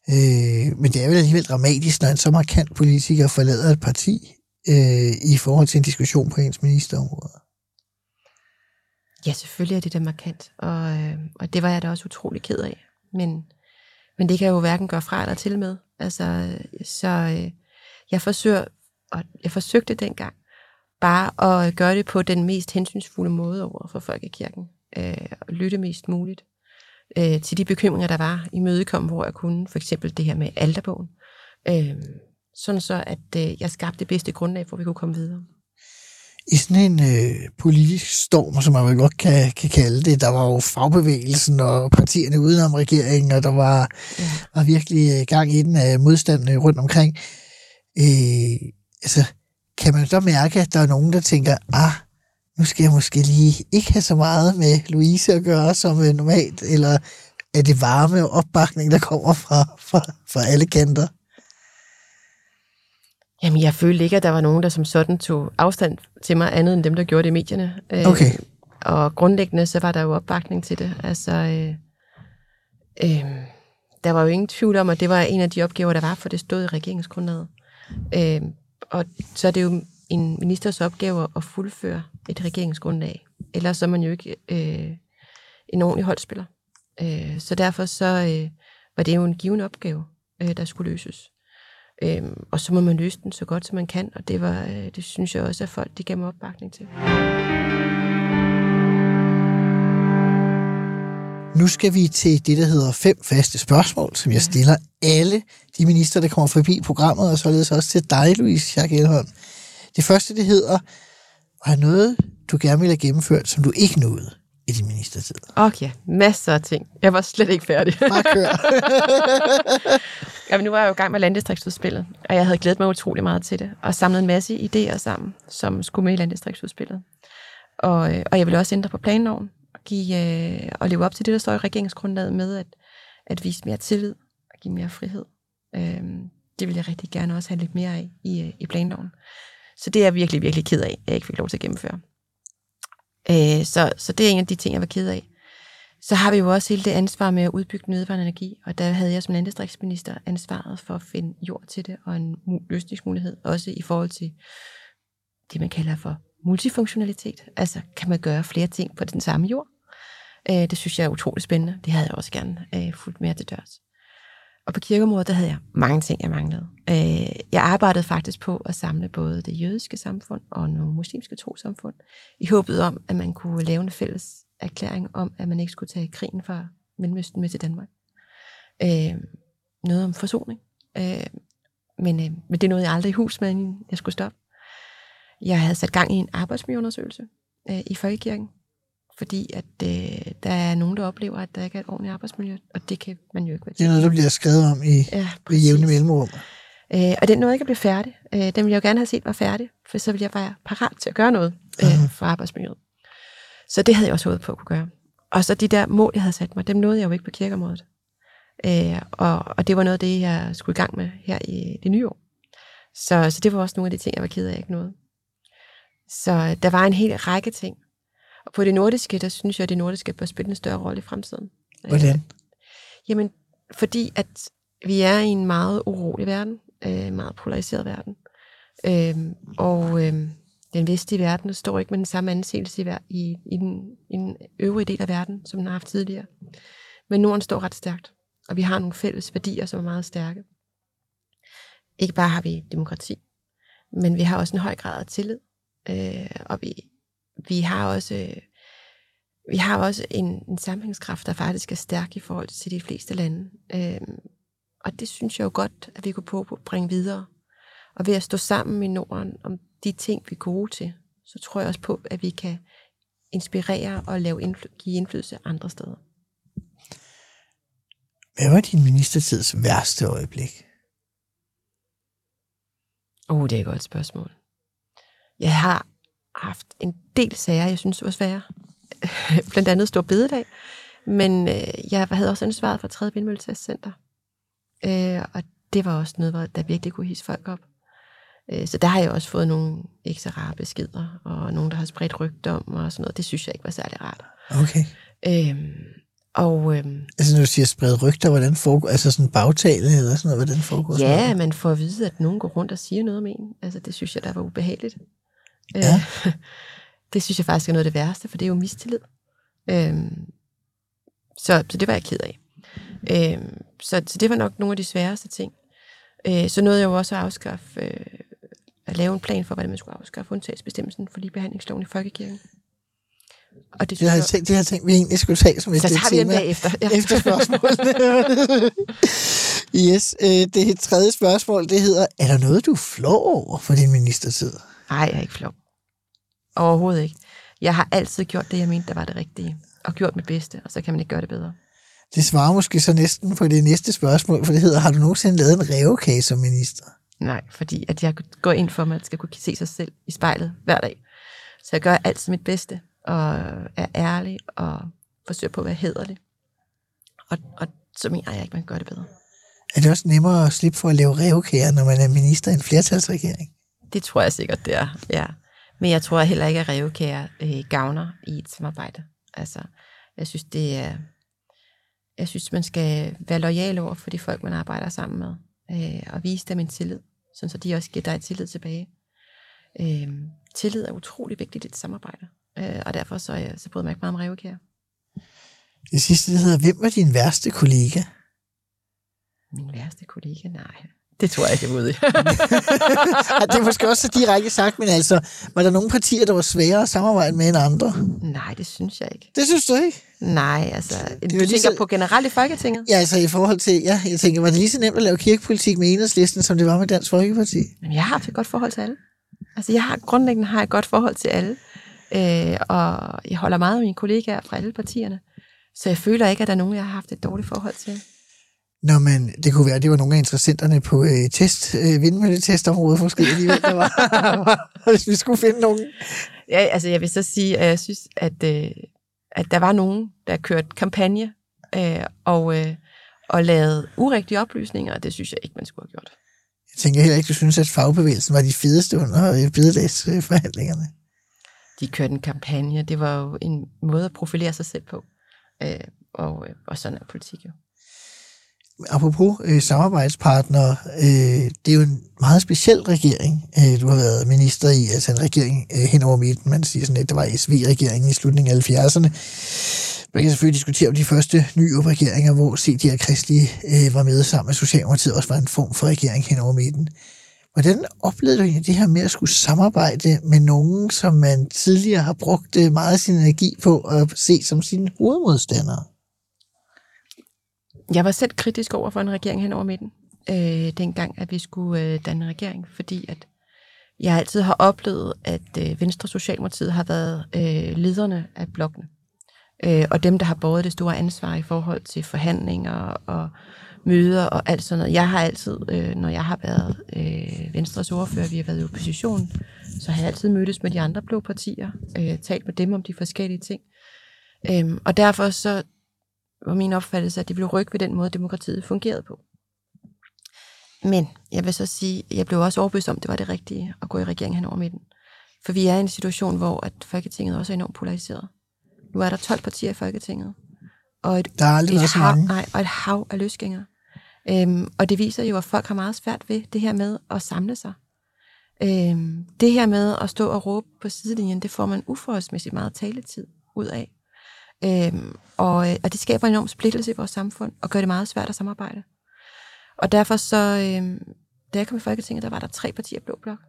Øh, men det er vel alligevel dramatisk, når en så markant politiker forlader et parti øh, i forhold til en diskussion på ens ministerområde. Ja, selvfølgelig er det da markant, og, øh, og det var jeg da også utrolig ked af. Men, men det kan jeg jo hverken gøre fra eller til med. Altså, så øh, jeg forsøger, og jeg forsøgte dengang, bare at gøre det på den mest hensynsfulde måde over for folkekirken. Øh, og lytte mest muligt øh, til de bekymringer, der var i mødekom, hvor jeg kunne. For eksempel det her med alderbogen. Øh, sådan så, at øh, jeg skabte det bedste grundlag for, at vi kunne komme videre. I sådan en øh, politisk storm, som man vel godt kan, kan kalde det, der var jo fagbevægelsen og partierne udenom regeringen, og der var, ja. var virkelig øh, gang i den af modstandene rundt omkring. Øh, altså, kan man så mærke, at der er nogen, der tænker, ah, nu skal jeg måske lige ikke have så meget med Louise at gøre som øh, normalt, eller er det varme opbakning, der kommer fra, fra, fra alle kanter? Jamen, jeg følte ikke, at der var nogen, der som sådan tog afstand til mig, andet end dem, der gjorde det i medierne. Øh, okay. Øh, og grundlæggende, så var der jo opbakning til det. Altså, øh, øh, der var jo ingen tvivl om, at det var en af de opgaver, der var, for det stod i regeringsgrundlaget. Øh, og så er det jo en ministers opgave at fuldføre et regeringsgrundlag. Ellers så er man jo ikke øh, en ordentlig holdspiller. Øh, så derfor så øh, var det jo en given opgave, øh, der skulle løses. Øhm, og så må man løse den så godt, som man kan, og det, var, øh, det synes jeg også, at folk de gav mig opbakning til. Nu skal vi til det, der hedder fem faste spørgsmål, som jeg stiller alle de minister, der kommer forbi programmet, og således også til dig, Louise Schack Elholm. Det første, det hedder, var noget, du gerne ville have gennemført, som du ikke nåede i din ministertid? Okay, masser af ting. Jeg var slet ikke færdig. Bare kør. [LAUGHS] Jamen, nu var jeg jo i gang med landdistriktsudspillet, og jeg havde glædet mig utrolig meget til det, og samlet en masse idéer sammen, som skulle med i landdistriktsudspillet. Og, øh, og jeg ville også ændre på planloven, og, give, øh, og leve op til det, der står i regeringsgrundlaget med, at, at vise mere tillid og give mere frihed. Øh, det vil jeg rigtig gerne også have lidt mere af i, øh, i planloven. Så det er jeg virkelig, virkelig ked af, at jeg ikke fik lov til at gennemføre. Øh, så, så det er en af de ting, jeg var ked af. Så har vi jo også hele det ansvar med at udbygge vedvarende energi, og der havde jeg som landdistriktsminister ansvaret for at finde jord til det, og en løsningsmulighed, også i forhold til det, man kalder for multifunktionalitet. Altså, kan man gøre flere ting på den samme jord? Øh, det synes jeg er utroligt spændende. Det havde jeg også gerne øh, fuldt mere til dørs. Og på kirkeområdet, der havde jeg mange ting, jeg manglede. Øh, jeg arbejdede faktisk på at samle både det jødiske samfund og nogle muslimske trosamfund, i håbet om, at man kunne lave en fælles erklæring om, at man ikke skulle tage krigen fra Mellemøsten med til Danmark. Øh, noget om forsoning. Øh, men, øh, men det nåede jeg aldrig i hus med, inden jeg skulle stoppe. Jeg havde sat gang i en arbejdsmiljøundersøgelse øh, i Folkekirken, fordi at øh, der er nogen, der oplever, at der ikke er et ordentligt arbejdsmiljø, og det kan man jo ikke være Det er noget, der bliver skrevet om i ja, ved jævne mellemrum. Øh, og den nåede ikke at blive færdig. Øh, den ville jeg jo gerne have set var færdig, for så ville jeg være parat til at gøre noget øh, for arbejdsmiljøet. Så det havde jeg også håbet på at kunne gøre. Og så de der mål, jeg havde sat mig, dem nåede jeg jo ikke på kirkeområdet. Øh, og, og det var noget af det, jeg skulle i gang med her i det nye år. Så, så det var også nogle af de ting, jeg var ked af, jeg ikke nåede. Så der var en hel række ting. Og på det nordiske, der synes jeg, at det nordiske bør spille en større rolle i fremtiden. Hvordan? Øh, jamen, fordi at vi er i en meget urolig verden, øh, meget polariseret verden. Øh, og øh, den vestlige verden står ikke med den samme anseelse i, i, i, den, i den øvrige del af verden, som den har haft tidligere. Men Norden står ret stærkt, og vi har nogle fælles værdier, som er meget stærke. Ikke bare har vi demokrati, men vi har også en høj grad af tillid, øh, og vi, vi har også øh, vi har også en, en sammenhængskraft, der faktisk er stærk i forhold til de fleste lande. Øhm, og det synes jeg jo godt, at vi kunne på at bringe videre. Og ved at stå sammen i Norden om de ting, vi er gode til, så tror jeg også på, at vi kan inspirere og lave indfly- give indflydelse andre steder. Hvad var din ministertids værste øjeblik? Uh, det er et godt spørgsmål. Jeg har haft en del sager, jeg synes var svære. [LAUGHS] Blandt andet Stor Bededag. Men øh, jeg havde også ansvaret for 3. Vindmølletestcenter. Øh, og det var også noget, der virkelig kunne hisse folk op. Øh, så der har jeg også fået nogle ekstra rare beskeder, og nogen, der har spredt rygter om og sådan noget. Det synes jeg ikke var særlig rart. Okay. Øhm, og øhm, Altså når du siger spredt rygter, hvordan foregår, altså sådan bagtale eller sådan noget, hvordan foregår sådan ja, noget? man får at vide, at nogen går rundt og siger noget med en. Altså det synes jeg, der var ubehageligt. Ja. Øh, [LAUGHS] det synes jeg faktisk er noget af det værste, for det er jo mistillid. Øhm, så, så det var jeg ked af. Øhm, så, så det var nok nogle af de sværeste ting. Øh, så nåede jeg jo også at afskaffe, øh, at lave en plan for, hvordan man skulle afskaffe undtagelsesbestemmelsen for ligebehandlingsloven i Folkekirken. Og det, Det har, jeg tænkt, det har jeg tænkt, vi egentlig skulle tage som et så tager vi dem bagefter. Ja. efter spørgsmålene. [LAUGHS] yes, øh, det tredje spørgsmål, det hedder, er der noget, du er flov over for din ministertid? Nej, jeg er ikke flov. Overhovedet ikke. Jeg har altid gjort det, jeg mente, der var det rigtige. Og gjort mit bedste, og så kan man ikke gøre det bedre. Det svarer måske så næsten på det næste spørgsmål, for det hedder, har du nogensinde lavet en revkage som minister? Nej, fordi at jeg går ind for, at man skal kunne se sig selv i spejlet hver dag. Så jeg gør altid mit bedste, og er ærlig, og forsøger på at være hederlig. Og, og så mener jeg ikke, man gør det bedre. Er det også nemmere at slippe for at lave revkager, når man er minister i en flertalsregering? Det tror jeg sikkert, det er. Ja. Men jeg tror heller ikke, at revkager øh, gavner i et samarbejde. Altså, jeg synes, det er... Jeg synes, man skal være lojal over for de folk, man arbejder sammen med. Øh, og vise dem en tillid, sådan så de også giver dig tillid tilbage. Øh, tillid er utrolig vigtigt i et samarbejde. Øh, og derfor så, øh, så bryder man ikke meget om revkager. Det sidste, det hedder, hvem var din værste kollega? Min værste kollega? Nej, det tror jeg ikke, jeg er ude i. Det er måske også så direkte sagt, men altså, var der nogle partier, der var sværere at samarbejde med end andre? Nej, det synes jeg ikke. Det synes du ikke? Nej, altså, du lige tænker så- på generelt i Folketinget? Ja, altså i forhold til, ja, jeg tænker, var det lige så nemt at lave kirkepolitik med enhedslisten, som det var med Dansk Folkeparti? Jamen, jeg har haft et godt forhold til alle. Altså, jeg har grundlæggende har jeg et godt forhold til alle. Øh, og jeg holder meget af mine kollegaer fra alle partierne. Så jeg føler ikke, at der er nogen, jeg har haft et dårligt forhold til. Nå, men det kunne være, at det var nogle af interessenterne på øh, test, øh, vindmølletestområdet, måske alligevel, der [LAUGHS] var, hvis vi skulle finde nogen. Ja, altså, jeg vil så sige, at jeg synes, at, øh, at der var nogen, der kørte kampagne øh, og, øh, og lavede urigtige oplysninger, og det synes jeg ikke, man skulle have gjort. Jeg tænker heller ikke, du synes, at fagbevægelsen var de fedeste under øh, bededagsforhandlingerne. De kørte en kampagne. Det var jo en måde at profilere sig selv på. Øh, og, øh, og sådan er politik jo. Apropos øh, samarbejdspartnere, øh, det er jo en meget speciel regering, øh, du har været minister i, altså en regering øh, hen over midten, man siger sådan, at det var SV-regeringen i slutningen af 70'erne. Man kan selvfølgelig diskutere om de første nye regeringer, hvor CDR og Kristlige øh, var med sammen med Socialdemokratiet, også var en form for regering hen over midten. Hvordan oplevede du egentlig det her med at skulle samarbejde med nogen, som man tidligere har brugt øh, meget af sin energi på at se som sine hovedmodstandere? Jeg var selv kritisk over for en regering hen over midten, øh, dengang, at vi skulle øh, danne regering, fordi at jeg altid har oplevet, at øh, Venstre Socialdemokratiet har været øh, lederne af blokken. Øh, og dem, der har båret det store ansvar i forhold til forhandlinger og møder og alt sådan noget. Jeg har altid, øh, når jeg har været øh, Venstres ordfører, vi har været i opposition, så har jeg altid mødtes med de andre blå partier, øh, talt med dem om de forskellige ting. Øh, og derfor så var min opfattelse, at det ville rykke ved den måde, demokratiet fungerede på. Men jeg vil så sige, jeg blev også overbevist om, at det var det rigtige at gå i regering hen over midten. For vi er i en situation, hvor at Folketinget også er enormt polariseret. Nu er der 12 partier i Folketinget. Og et, Der har aldrig et hav, nej, og et hav af løsgængere. Øhm, og det viser jo, at folk har meget svært ved det her med at samle sig. Øhm, det her med at stå og råbe på sidelinjen, det får man uforholdsmæssigt meget taletid ud af. Øhm, og, øh, og det skaber en enorm splittelse i vores samfund, og gør det meget svært at samarbejde. Og derfor så, øhm, da jeg kom i Folketinget, der var der tre partier blå blok.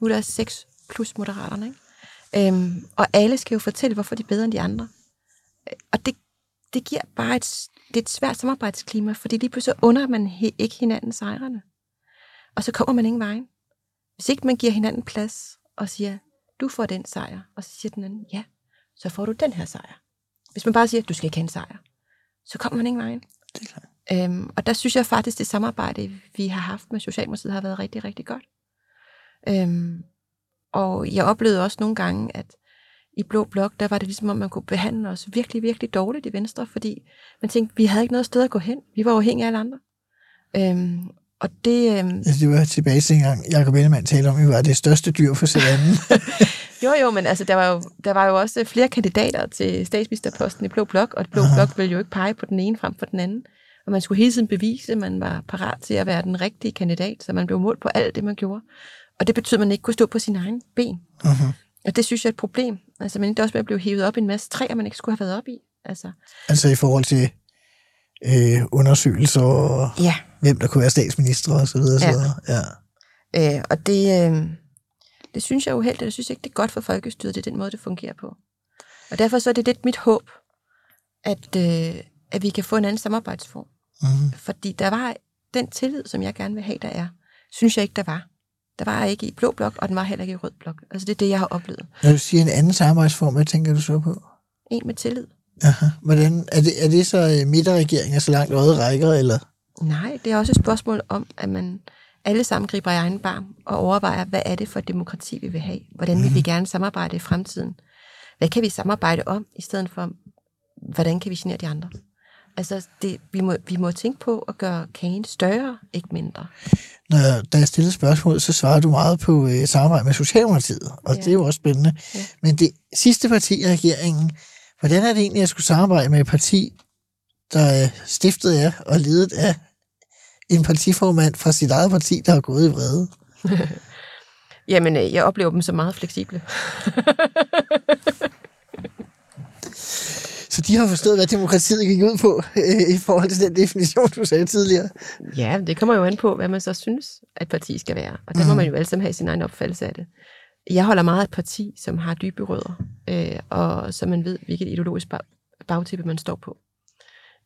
Nu er der seks plus moderaterne, ikke? Øhm, og alle skal jo fortælle, hvorfor de er bedre end de andre. Øh, og det, det giver bare et, det er et svært samarbejdsklima, fordi lige pludselig under man he, ikke hinanden sejrene. Og så kommer man ingen vejen. Hvis ikke man giver hinanden plads og siger, du får den sejr, og så siger den anden, ja, så får du den her sejr. Hvis man bare siger, du skal ikke have en sejr, så kommer man ingen vejen. Det er klart. Øhm, og der synes jeg faktisk, det samarbejde, vi har haft med Socialdemokratiet, har været rigtig, rigtig godt. Øhm, og jeg oplevede også nogle gange, at i Blå Blok, der var det ligesom, om man kunne behandle os virkelig, virkelig dårligt i Venstre, fordi man tænkte, vi havde ikke noget sted at gå hen. Vi var afhængige af alle andre. Øhm, og det... Øhm, Altså, det var tilbage til engang, Jacob Ellemann talte om, at vi var det største dyr for savannen. [LAUGHS] jo, jo, men altså, der var jo, der var jo også flere kandidater til statsministerposten i Blå Blok, og Blå Blok ville jo ikke pege på den ene frem for den anden. Og man skulle hele tiden bevise, at man var parat til at være den rigtige kandidat, så man blev målt på alt det, man gjorde. Og det betød, at man ikke kunne stå på sine egne ben. uh-huh. Og det synes jeg er et problem. Altså, man endte også med at blive hævet op i en masse træer, man ikke skulle have været op i. Altså, Altså i forhold til øh, undersøgelser og ja. hvem der kunne være statsminister og så videre. Ja. Så videre. ja. Øh, og det, øh, det synes jeg er uheldigt. Jeg synes ikke, det er godt for folkestyret, det er den måde, det fungerer på. Og derfor så er det lidt mit håb, at, øh, at vi kan få en anden samarbejdsform. Mm-hmm. Fordi der var den tillid, som jeg gerne vil have, der er, synes jeg ikke, der var. Der var ikke i blå blok, og den var heller ikke i rød blok. Altså det er det, jeg har oplevet. Når du siger en anden samarbejdsform, hvad tænker du så på? En med tillid. Aha. Hvordan, er, det, er det så øh, midterregeringer, så langt øjet rækker, eller? Nej, det er også et spørgsmål om, at man alle sammen griber i egen barm og overvejer, hvad er det for et demokrati, vi vil have? Hvordan vil vi gerne samarbejde i fremtiden? Hvad kan vi samarbejde om, i stedet for, hvordan kan vi genere de andre? Altså, det, vi, må, vi må tænke på at gøre kagen større, ikke mindre. Når, da jeg stillede spørgsmål, så svarede du meget på øh, samarbejde med Socialdemokratiet, og Ja. det er jo også spændende. Ja. Men det sidste parti i regeringen, hvordan er det egentlig, at jeg skulle samarbejde med et parti, der er stiftet af og ledet af en partiformand fra sit eget parti, der har gået i vrede? [LAUGHS] Jamen, øh, jeg oplever dem som meget fleksible. [LAUGHS] Så de har forstået, hvad demokratiet gik ud på, øh, i forhold til den definition, du sagde tidligere. Ja, det kommer jo an på, hvad man så synes, at parti skal være. Og der må man jo alle sammen have sin egen opfattelse af det. Jeg holder meget af et parti, som har dybe rødder, øh, og så man ved, hvilket ideologisk bag- bagtæppe man står på.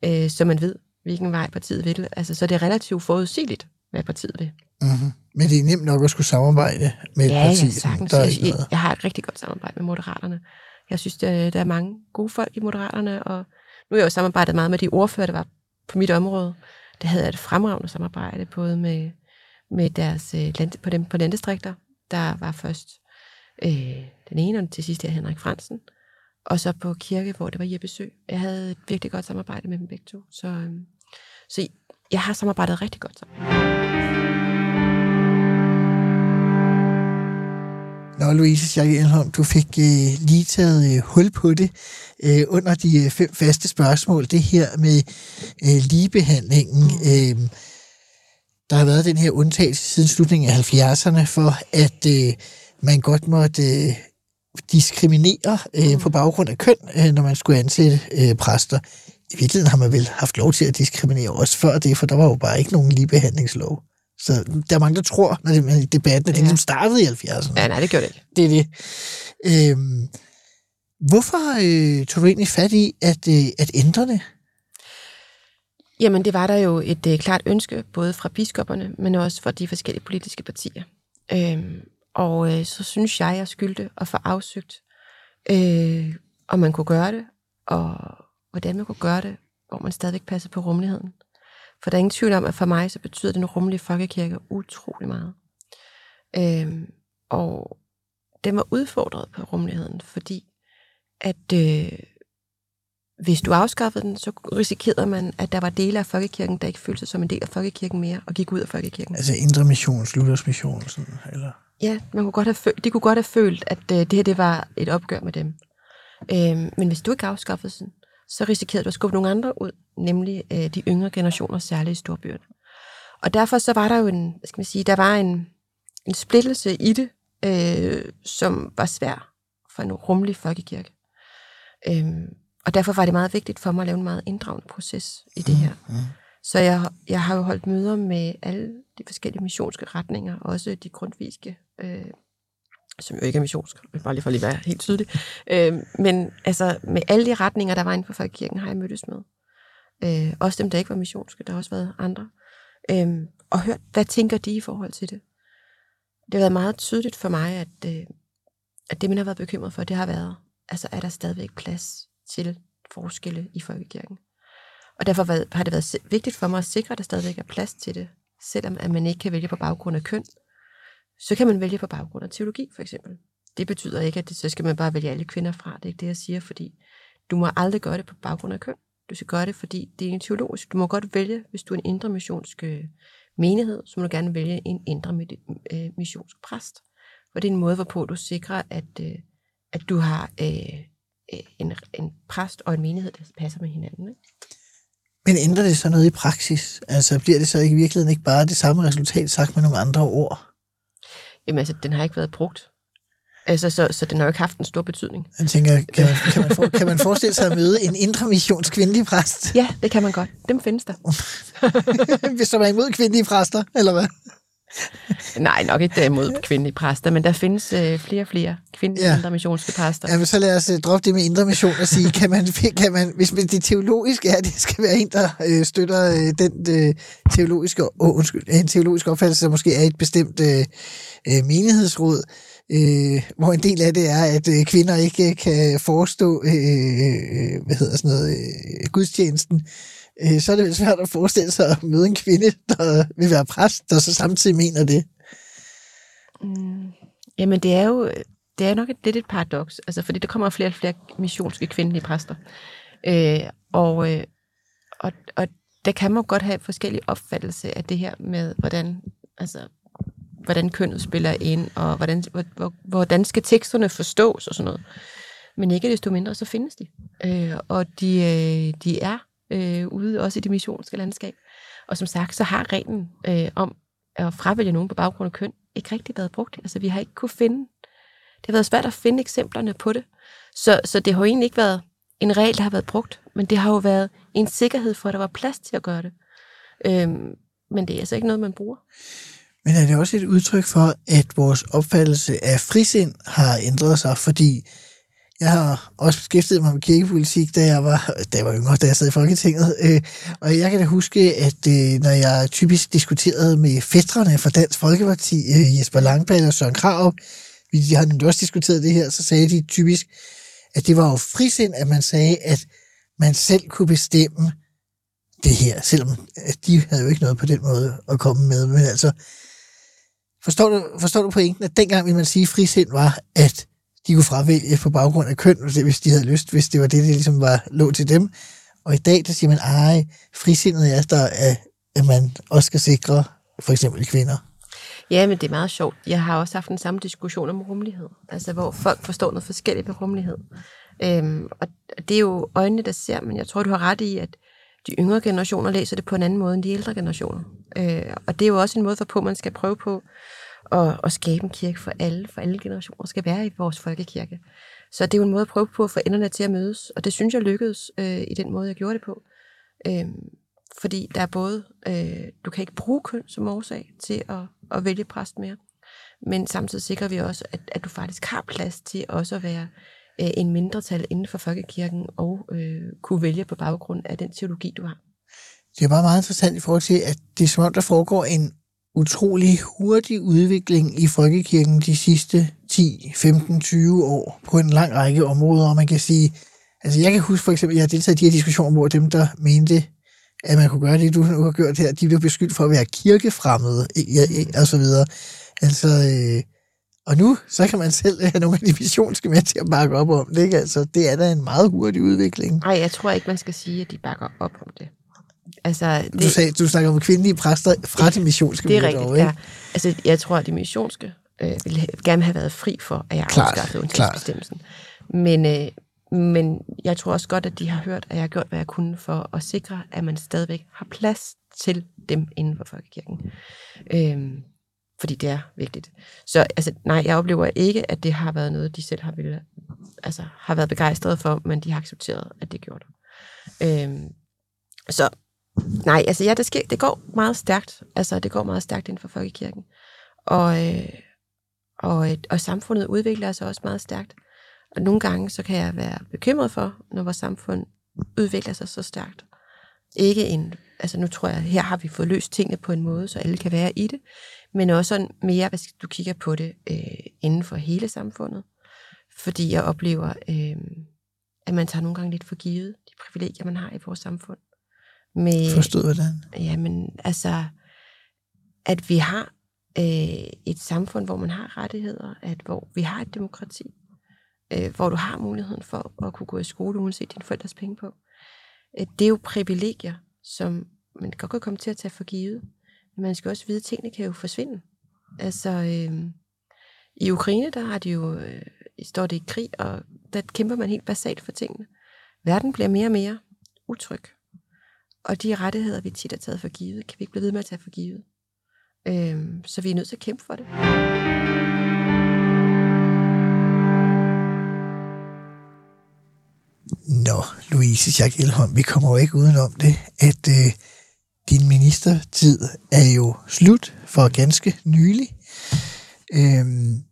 Øh, så man ved, hvilken vej partiet vil. Altså, så det er relativt forudsigeligt, hvad partiet vil. Mm-hmm. Men det er nemt nok at skulle samarbejde med et Ja, parti, ja, sagtens. der er Jeg, jeg, har et rigtig godt samarbejde med Moderaterne. Jeg synes, der, der er mange gode folk i Moderaterne, og nu har jeg jo samarbejdet meget med de ordfører, der var på mit område. Der havde jeg et fremragende samarbejde, både med, med deres øh, land, på dem på landdistrikter. Der var først øh, den ene, og til sidst er Henrik Fransen. Og så på kirke, hvor det var Jeppe Sø. Jeg havde et virkelig godt samarbejde med dem begge to. Så, øhm, så jeg har samarbejdet rigtig godt sammen. Nå, Louise Schack Elholm, du fik øh, lige taget øh, hul på det øh, under de øh, fem faste spørgsmål. Det her med øh, ligebehandlingen. Øh, der har været den her undtagelse siden slutningen af 70'erne for, at øh, man godt måtte øh, diskriminere øh, på baggrund af køn, øh, når man skulle ansætte øh, præster. I virkeligheden har man vel haft lov til at diskriminere også før det, for der var jo bare ikke nogen ligebehandlingslov. Så der er mange, der tror, når det er debatten, at det Ja. ligesom startede i 70'erne. Ja, nej, det gjorde det ikke. Det er det. Øhm, hvorfor øh, tog du egentlig fat i at, øh, at ændre det? Jamen, det var der jo et øh, klart ønske, både fra biskopperne, men også fra de forskellige politiske partier. Øhm, og øh, så synes jeg, jeg skyldte at få afsøgt, øh, om man kunne gøre det, og hvordan man kunne gøre det, hvor man stadigvæk passer på rummeligheden. For der er ingen tvivl om, at for mig så betyder den rummelige folkekirke utrolig meget. Øh, og den var udfordret på rummeligheden, fordi at øh, hvis du afskaffede den, så risikerede man, at der var dele af folkekirken, der ikke følte sig som en del af folkekirken mere, og gik ud af folkekirken. Altså indre mission, Luthers mission, sådan, eller? Ja, man kunne godt have følt, de kunne godt have følt, at øh, det her det var et opgør med dem. Øhm, men hvis du ikke afskaffede den, så risikerede du at skubbe nogle andre ud, nemlig øh, de yngre generationer, særligt i storbyerne. Og derfor så var der jo en, hvad skal man sige, der var en, en splittelse i det, øh, som var svær for en rummelig folkekirke. Øhm, og derfor var det meget vigtigt for mig at lave en meget inddragende proces i det her. Mm. Så jeg, jeg har jo holdt møder med alle de forskellige missionske retninger, også de grundviske øh, som jo ikke er missionsk, bare lige for lige at være helt tydelig. Øh, men altså, med alle de retninger, der var inden for folkekirken, har jeg mødtes med. Øh, også dem, der ikke var missionske, der har også været andre. Øh, og hørt, hvad tænker de i forhold til det? Det har været meget tydeligt for mig, at, øh, at det, man har været bekymret for, det har været, altså er der stadigvæk plads til forskelle i folkekirken? Og derfor har det været vigtigt for mig at sikre, at der stadigvæk er plads til det, selvom at man ikke kan vælge på baggrund af køn. Så kan man vælge på baggrund af teologi, for eksempel. Det betyder ikke, at det, så skal man bare vælge alle kvinder fra. Det er ikke det, jeg siger, fordi du må aldrig gøre det på baggrund af køn. Du skal gøre det, fordi det er en teologisk. Du må godt vælge, hvis du er en indre missionsk øh, menighed, så må du gerne vælge en indre øh, missionsk præst. For det er en måde, hvorpå du sikrer, at, øh, at du har en, en præst og en menighed, der passer med hinanden. Ikke? Men ændrer det så noget i praksis? Altså bliver det så i virkeligheden ikke bare det samme resultat sagt med nogle andre ord? Jamen altså, den har ikke været brugt. Altså, så, så den har jo ikke haft en stor betydning. Jeg tænker, kan man, kan man, for, kan man forestille sig at møde en indre missions kvindelig præst? Ja, det kan man godt. Dem findes der. [LAUGHS] Hvis der var imod kvindelige præster, eller hvad? Nej, nok ikke derimod [LAUGHS] kvindelige præster, men der findes øh, flere og flere kvindelige ja. indre missionske præster. Ja, men så lad os øh, droppe det med indre mission og sige, kan man, [LAUGHS] kan man, hvis det teologiske er, det skal være en, der øh, støtter øh, den øh, teologiske, oh, undskyld, en teologisk opfattelse, der måske er et bestemt øh, øh, menighedsråd, øh, hvor en del af det er, at øh, kvinder ikke kan forestå øh, øh, hvad hedder sådan noget, øh, gudstjenesten, øh, så er det vel svært at forestille sig at møde en kvinde, der vil være præst, der så samtidig mener det. Mm, jamen, det er jo det er nok et, lidt et paradoks, altså, fordi der kommer flere og flere missionske kvindelige præster. Øh, og, øh, og, og der kan man godt have forskellige opfattelse af det her med, hvordan, altså, hvordan kønnet spiller ind, og hvordan, hvor, hvordan skal teksterne forstås og sådan noget. Men ikke desto mindre, så findes de. Øh, og de, øh, de er øh, ude også i det missionske landskab. Og som sagt, så har reglen øh, om at fravælge nogen på baggrund af køn ikke rigtig været brugt. Altså vi har ikke kunne finde, det har været svært at finde eksemplerne på det. Så, så det har jo egentlig ikke været en regel, der har været brugt, men det har jo været en sikkerhed for, at der var plads til at gøre det. Øhm, men det er altså ikke noget, man bruger. Men er det også et udtryk for, at vores opfattelse af frisind har ændret sig? Fordi jeg har også beskæftiget mig med kirkepolitik, da jeg var, da jeg var yngre, da jeg sad i Folketinget. Øh, og jeg kan da huske, at øh, når jeg typisk diskuterede med fætterne fra Dansk Folkeparti, øh, Jesper Langballe og Søren Krav, vi har nemlig også diskuteret det her, så sagde de typisk, at det var jo frisind, at man sagde, at man selv kunne bestemme det her, selvom at de havde jo ikke noget på den måde at komme med. Men altså, forstår du, forstår du pointen, at dengang ville man sige, at frisind var, at de kunne fravælge på baggrund af køn, hvis de havde lyst, hvis det var det, det ligesom var lå til dem. Og i dag, der siger man, ej, frisindet er, der, at man også skal sikre for eksempel kvinder. Ja, men det er meget sjovt. Jeg har også haft den samme diskussion om rummelighed. Altså, hvor folk forstår noget forskelligt ved rummelighed. Øhm, og det er jo øjnene, der ser, men jeg tror, du har ret i, at de yngre generationer læser det på en anden måde end de ældre generationer. Øh, og det er jo også en måde, hvorpå man skal prøve på og, og skabe en kirke for alle, for alle generationer, skal være i vores folkekirke. Så det er jo en måde at prøve på at få enderne til at mødes, og det synes jeg lykkedes øh, i den måde, jeg gjorde det på. Øh, fordi der er både, øh, du kan ikke bruge køn som årsag til at, at vælge præst mere, men samtidig sikrer vi også, at, at du faktisk har plads til også at være øh, en mindretal inden for folkekirken og øh, kunne vælge på baggrund af den teologi, du har. Det er bare meget interessant i forhold til, at det er som om, der foregår en utrolig hurtig udvikling i folkekirken de sidste 10, 15, 20 år på en lang række områder, og man kan sige, altså jeg kan huske for eksempel, jeg har deltaget i de her diskussioner, hvor dem, der mente, at man kunne gøre det, du nu har gjort her, de blev beskyldt for at være kirkefremmede, og så videre. Altså, øh, og nu, så kan man selv have nogle af de missionske med til at bakke op om det, ikke? Altså, det er da en meget hurtig udvikling. Nej, jeg tror ikke, man skal sige, at de bakker op om det. Altså, det, du, sagde, du snakker om kvindelige præster fra de missionske Det er rigtigt, dog, ikke? ja. Altså, jeg tror, at de missionske øh, ville gerne have været fri for, at jeg afskaffede undtagelsesbestemmelsen. Men, øh, men jeg tror også godt, at de har hørt, at jeg har gjort, hvad jeg kunne for at sikre, at man stadigvæk har plads til dem inden for folkekirken. Øhm, fordi det er vigtigt. Så altså, nej, jeg oplever ikke, at det har været noget, de selv har, ville, altså, har været begejstrede for, men de har accepteret, at det gjorde det. Øhm, så Nej, altså ja, det, sker, det går meget stærkt. Altså, det går meget stærkt inden for folkekirken. Og, øh, Og, øh, og samfundet udvikler sig også meget stærkt. Og nogle gange så kan jeg være bekymret for, når vores samfund udvikler sig så stærkt. Ikke en, altså nu tror jeg, her har vi fået løst tingene på en måde, så alle kan være i det, men også sådan mere, hvis du kigger på det øh, inden for hele samfundet. Fordi jeg oplever, øh, at man tager nogle gange lidt for givet de privilegier, man har i vores samfund. Med, Forstået hvordan? Jamen, altså, at vi har øh, et samfund, hvor man har rettigheder, at hvor vi har et demokrati, øh, hvor du har muligheden for at kunne gå i skole, uanset din forældres penge på. Øh, det er jo privilegier, som man godt kan komme til at tage for givet. Men man skal også vide, at tingene kan jo forsvinde. Altså, øh, i Ukraine, der har de jo, øh, står det i krig, og der kæmper man helt basalt for tingene. Verden bliver mere og mere utryg. Og de rettigheder, vi tit har taget for givet, kan vi ikke blive ved med at tage for givet. Øhm, så vi er nødt til at kæmpe for det. Nå, Louise Jack Elholm, vi kommer jo ikke udenom det, at øh, din ministertid er jo slut for ganske nylig. Øhm,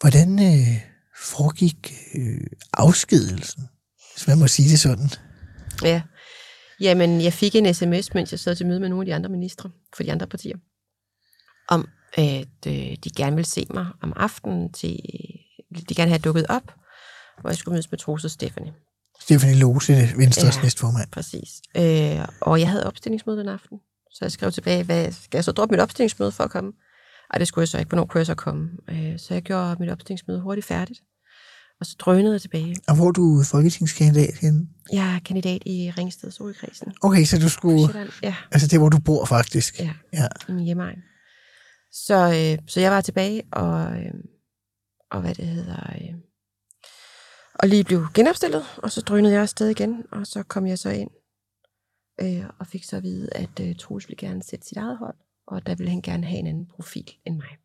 hvordan øh, foregik øh, afskedelsen, hvis man må sige det sådan? Ja. Jamen, jeg fik en sms, mens jeg sad til møde med nogle af de andre ministre for de andre partier, om at øh, de gerne ville se mig om aftenen til, de gerne have dukket op, hvor jeg skulle mødes med Troels og Stephanie. Stephanie Lose, Venstres ja, næstformand. Præcis. Øh, og jeg havde opstillingsmøde den aften, så jeg skrev tilbage, hvad, skal jeg så droppe mit opstillingsmøde for at komme? Ej, det skulle jeg så ikke. Hvornår kunne jeg så komme? Øh, så jeg gjorde mit opstillingsmøde hurtigt færdigt, og så drønede jeg tilbage. Og hvor er du folketingskandidat henne? Jeg er kandidat i Ringsted Solkredsen. Okay, så du skulle... Ja, Altså det, hvor du bor faktisk. ja. Ja. i min hjemmeegn. Så, øh, så jeg var tilbage, og, øh, og hvad det hedder, øh, og lige blev genopstillet, og så drønede jeg afsted igen, og så kom jeg så ind, øh, og fik så at vide, at øh, Troels ville gerne sætte sit eget hold, og der ville han gerne have en anden profil end mig.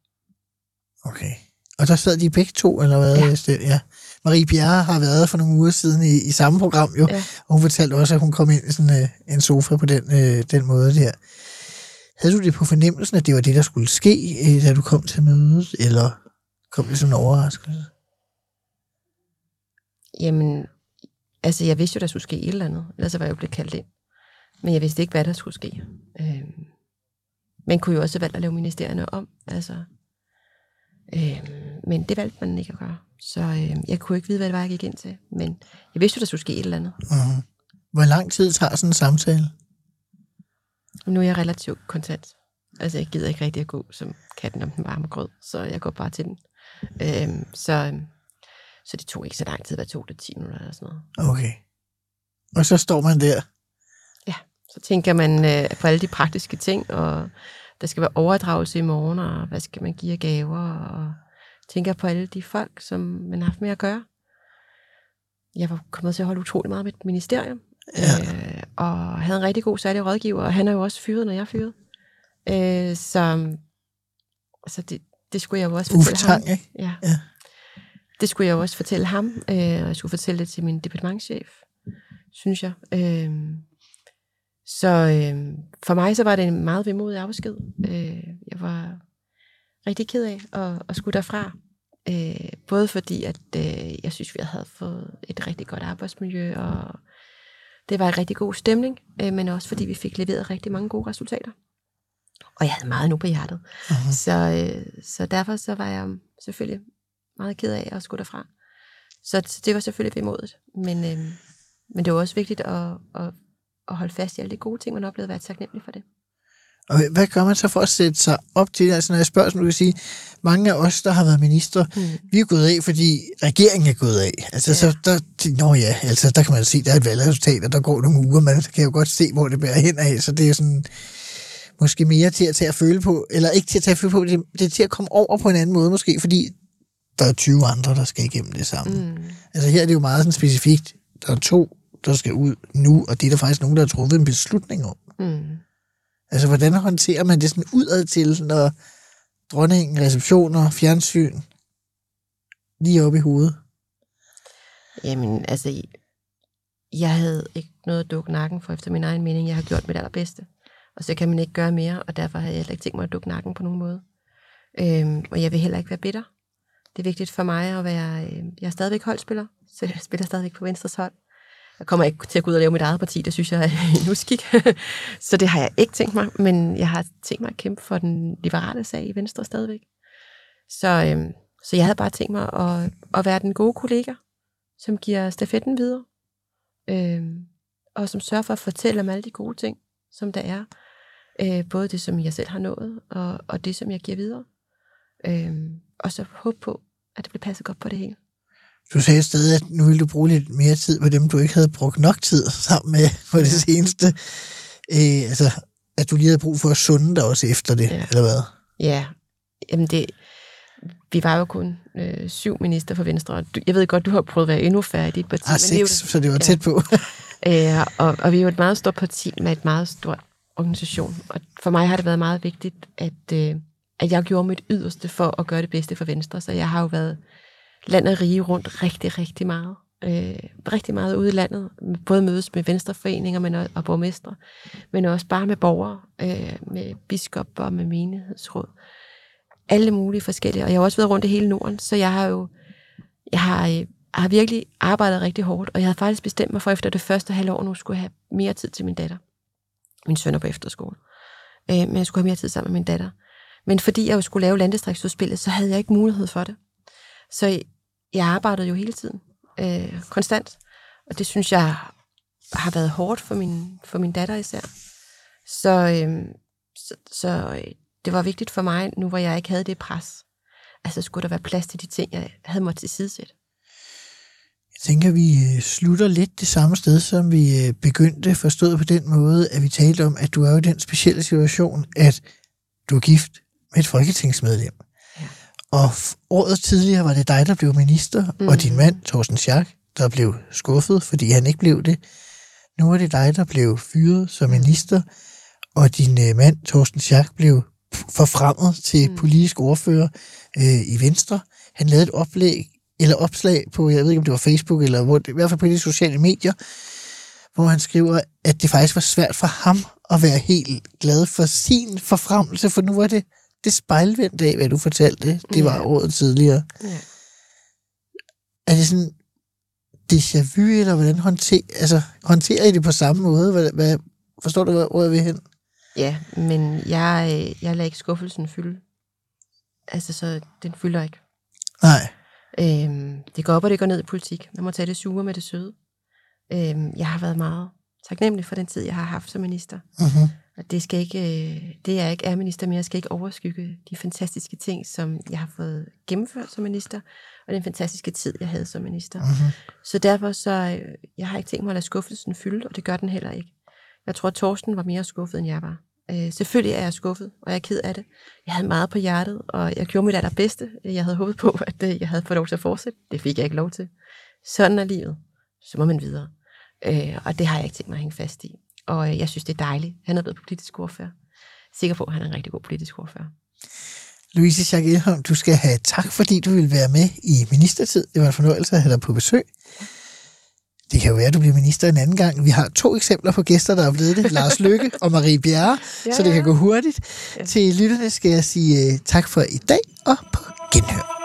Okay. Og der sad de begge to, eller hvad? Ja. Ja. ja. Marie Bjerre har været for nogle uger siden i, i samme program jo, Ja. og hun fortalte også, at hun kom ind i sådan uh, en sofa på den, uh, den måde der. Havde du det på fornemmelsen, at det var det, der skulle ske, uh, da du kom til mødet, eller kom det som en overraskelse? Jamen, altså jeg vidste jo, der skulle ske et eller andet, ellers var jeg jo blevet kaldt ind. Men jeg vidste ikke, hvad der skulle ske. Øh, man kunne jo også have valgt at lave ministerierne om, altså. Øh, men det valgte man ikke at gøre. Så øh, jeg kunne ikke vide, hvad det var, jeg gik ind til. Men jeg vidste jo, der skulle ske et eller andet. Uh-huh. Hvor lang tid tager sådan en samtale? Nu er jeg relativt kontant. Altså, jeg gider ikke rigtig at gå som katten om den varme grød, så jeg går bare til den. Øh, så, øh, så det tog ikke så lang tid. Hvad tog det? 10 minutter eller sådan noget. Okay. Og så står man der. Så tænker man øh, på alle de praktiske ting, og der skal være overdragelse i morgen, og hvad skal man give af gaver, og tænker på alle de folk, som man har haft med at gøre. Jeg var kommet til at holde utrolig meget med et ministerium, Ja. øh, og havde en rigtig god særlig rådgiver, og han er jo også fyret, når jeg er fyret. Øh, så så det, det skulle jeg jo også fortælle ham. Tang, ikke? Ja. Ja. Det skulle jeg jo også fortælle ham, øh, og jeg skulle fortælle det til min departementchef, synes jeg. Øh, så øh, for mig så var det en meget vemodig afsked. Øh, jeg var rigtig ked af at, at skulle derfra. Øh, både fordi, at øh, jeg synes, vi havde fået et rigtig godt arbejdsmiljø, og det var en rigtig god stemning, øh, men også fordi vi fik leveret rigtig mange gode resultater. Og jeg havde meget nu på hjertet. Uh-huh. Så, øh, så derfor så var jeg selvfølgelig meget ked af at skulle derfra. Så, så det var selvfølgelig vemodigt. Men, øh, men det var også vigtigt at, at, at holde fast i alle de gode ting, man oplevede, og være taknemmelig for det. Og hvad gør man så for at sætte sig op til det? Altså når jeg spørger, som du kan sige, mange af os, der har været minister, Mm. vi er gået af, fordi regeringen er gået af. Altså, ja. så der, nå ja, altså, der kan man se, der er et valgresultat, og der går nogle uger, man kan jo godt se, hvor det bærer hen af, så det er sådan, måske mere til at tage at føle på, eller ikke til at tage at føle på, det, det er til at komme over på en anden måde måske, fordi der er 20 andre, der skal igennem det samme. Mm. Altså her er det jo meget sådan specifikt, der er to, der skal ud nu, og det er der faktisk nogen, der har truffet en beslutning om. Mm. Altså, hvordan håndterer man det sådan udad til, når dronningen, receptioner, fjernsyn, lige op i hovedet? Jamen, altså, jeg havde ikke noget at dukke nakken for, efter min egen mening. Jeg har gjort mit allerbedste. Og så kan man ikke gøre mere, og derfor havde jeg ikke tænkt mig at dukke nakken på nogen måde. Øhm, og jeg vil heller ikke være bitter. Det er vigtigt for mig at være... Øh, jeg er stadigvæk holdspiller, så jeg spiller stadigvæk på Venstres hold. Jeg kommer ikke til at gå ud og lave mit eget parti, det synes jeg er en uskik. [LAUGHS] så det har jeg ikke tænkt mig, men jeg har tænkt mig at kæmpe for den liberale sag i Venstre stadigvæk. Så, øhm, så jeg havde bare tænkt mig at, at være den gode kollega, som giver stafetten videre, øhm, og som sørger for at fortælle om alle de gode ting, som der er. Øh, både det, som jeg selv har nået, og, og det, som jeg giver videre. Øhm, og så håbe på, at det bliver passet godt på det hele. Du sagde stadig, at nu ville du bruge lidt mere tid på dem, du ikke havde brugt nok tid sammen med på det seneste. Øh, altså, at du lige havde brug for at sunde dig også efter det, ja. eller hvad? Ja, jamen det, vi var jo kun øh, syv minister for Venstre. Du, jeg ved godt, du har prøvet at være endnu færre i dit parti. Ah, seks, det jo, så det var tæt på. Ja, [LAUGHS] øh, og, og vi er jo et meget stort parti med et meget stort organisation. Og for mig har det været meget vigtigt, at, øh, at jeg gjorde mit yderste for at gøre det bedste for Venstre. Så jeg har jo været land og rige rundt rigtig, rigtig meget. Øh, rigtig meget ude i landet. Både mødes med venstreforeninger men også, og borgmestre, men også bare med borgere, øh, med biskopper og med menighedsråd. Alle mulige forskellige. Og jeg har også været rundt i hele Norden, så jeg har jo jeg har, jeg har virkelig arbejdet rigtig hårdt, og jeg havde faktisk bestemt mig for, efter det første halvår nu skulle have mere tid til min datter. Min søn er på efterskole. Øh, men jeg skulle have mere tid sammen med min datter. Men fordi jeg jo skulle lave landdistriktsudspillet, så havde jeg ikke mulighed for det. Så jeg arbejdede jo hele tiden, øh, konstant. Og det synes jeg har været hårdt for min, for min datter især. Så, øh, så, så øh, det var vigtigt for mig, nu hvor jeg ikke havde det pres. Altså skulle der være plads til de ting, jeg havde måttet tilsidesætte. Jeg tænker, vi øh, slutter lidt det samme sted, som vi øh, begyndte, forstået på den måde, at vi talte om, at du er jo i den specielle situation, at du er gift med et folketingsmedlem. Og året tidligere var det dig, der blev minister, mm. og din mand, Thorsten Schack, der blev skuffet, fordi han ikke blev det. Nu er det dig, der blev fyret som minister, og din øh, mand, Thorsten Schack, blev forfremmet til mm. politisk ordfører øh, i Venstre. Han lavede et oplæg, eller opslag på, jeg ved ikke, om det var Facebook, eller hvor, i hvert fald på de sociale medier, hvor han skriver, at det faktisk var svært for ham at være helt glad for sin forfremmelse, for nu var det det spejlvendte af, hvad du fortalte, det var ja. året tidligere. Ja. Er det sådan déjà vu, eller hvordan håndter, altså, håndterer I det på samme måde? Hvad, hvad, forstår du, hvad ordet vil hen? Ja, men jeg, jeg lader ikke skuffelsen fylde. Altså, så den fylder ikke. Nej. Øhm, det går op, og det går ned i politik. Man må tage det sure med det søde. Øhm, jeg har været meget taknemmelig for den tid, jeg har haft som minister. Uh-huh. Og det skal ikke, det jeg ikke er minister mere, skal ikke overskygge de fantastiske ting, som jeg har fået gennemført som minister, og den fantastiske tid, jeg havde som minister. Uh-huh. Så derfor så, jeg har ikke tænkt mig at lade skuffelsen fylde, og det gør den heller ikke. Jeg tror, at Torsten var mere skuffet, end jeg var. Øh, selvfølgelig er jeg skuffet, og jeg er ked af det. Jeg havde meget på hjertet, og jeg gjorde mit allerbedste. Jeg havde håbet på, [LAUGHS] at øh, jeg havde fået lov til at fortsætte. Det fik jeg ikke lov til. Sådan er livet. Så må man videre. Øh, og det har jeg ikke tænkt mig at hænge fast i. Og øh, jeg synes, det er dejligt. Han er blevet politisk ordfører. Sikker på, at han er en rigtig god politisk ordfører. Louise Schack Elholm, du skal have tak, fordi du vil være med i ministertid. Det var en fornøjelse at have dig på besøg. Det kan jo være, at du bliver minister en anden gang. Vi har to eksempler på gæster, der er blevet det. Lars Lykke og Marie Bjerre, ja, så det kan gå hurtigt. Ja. Til lytterne skal jeg sige uh, tak for i dag, og på genhør.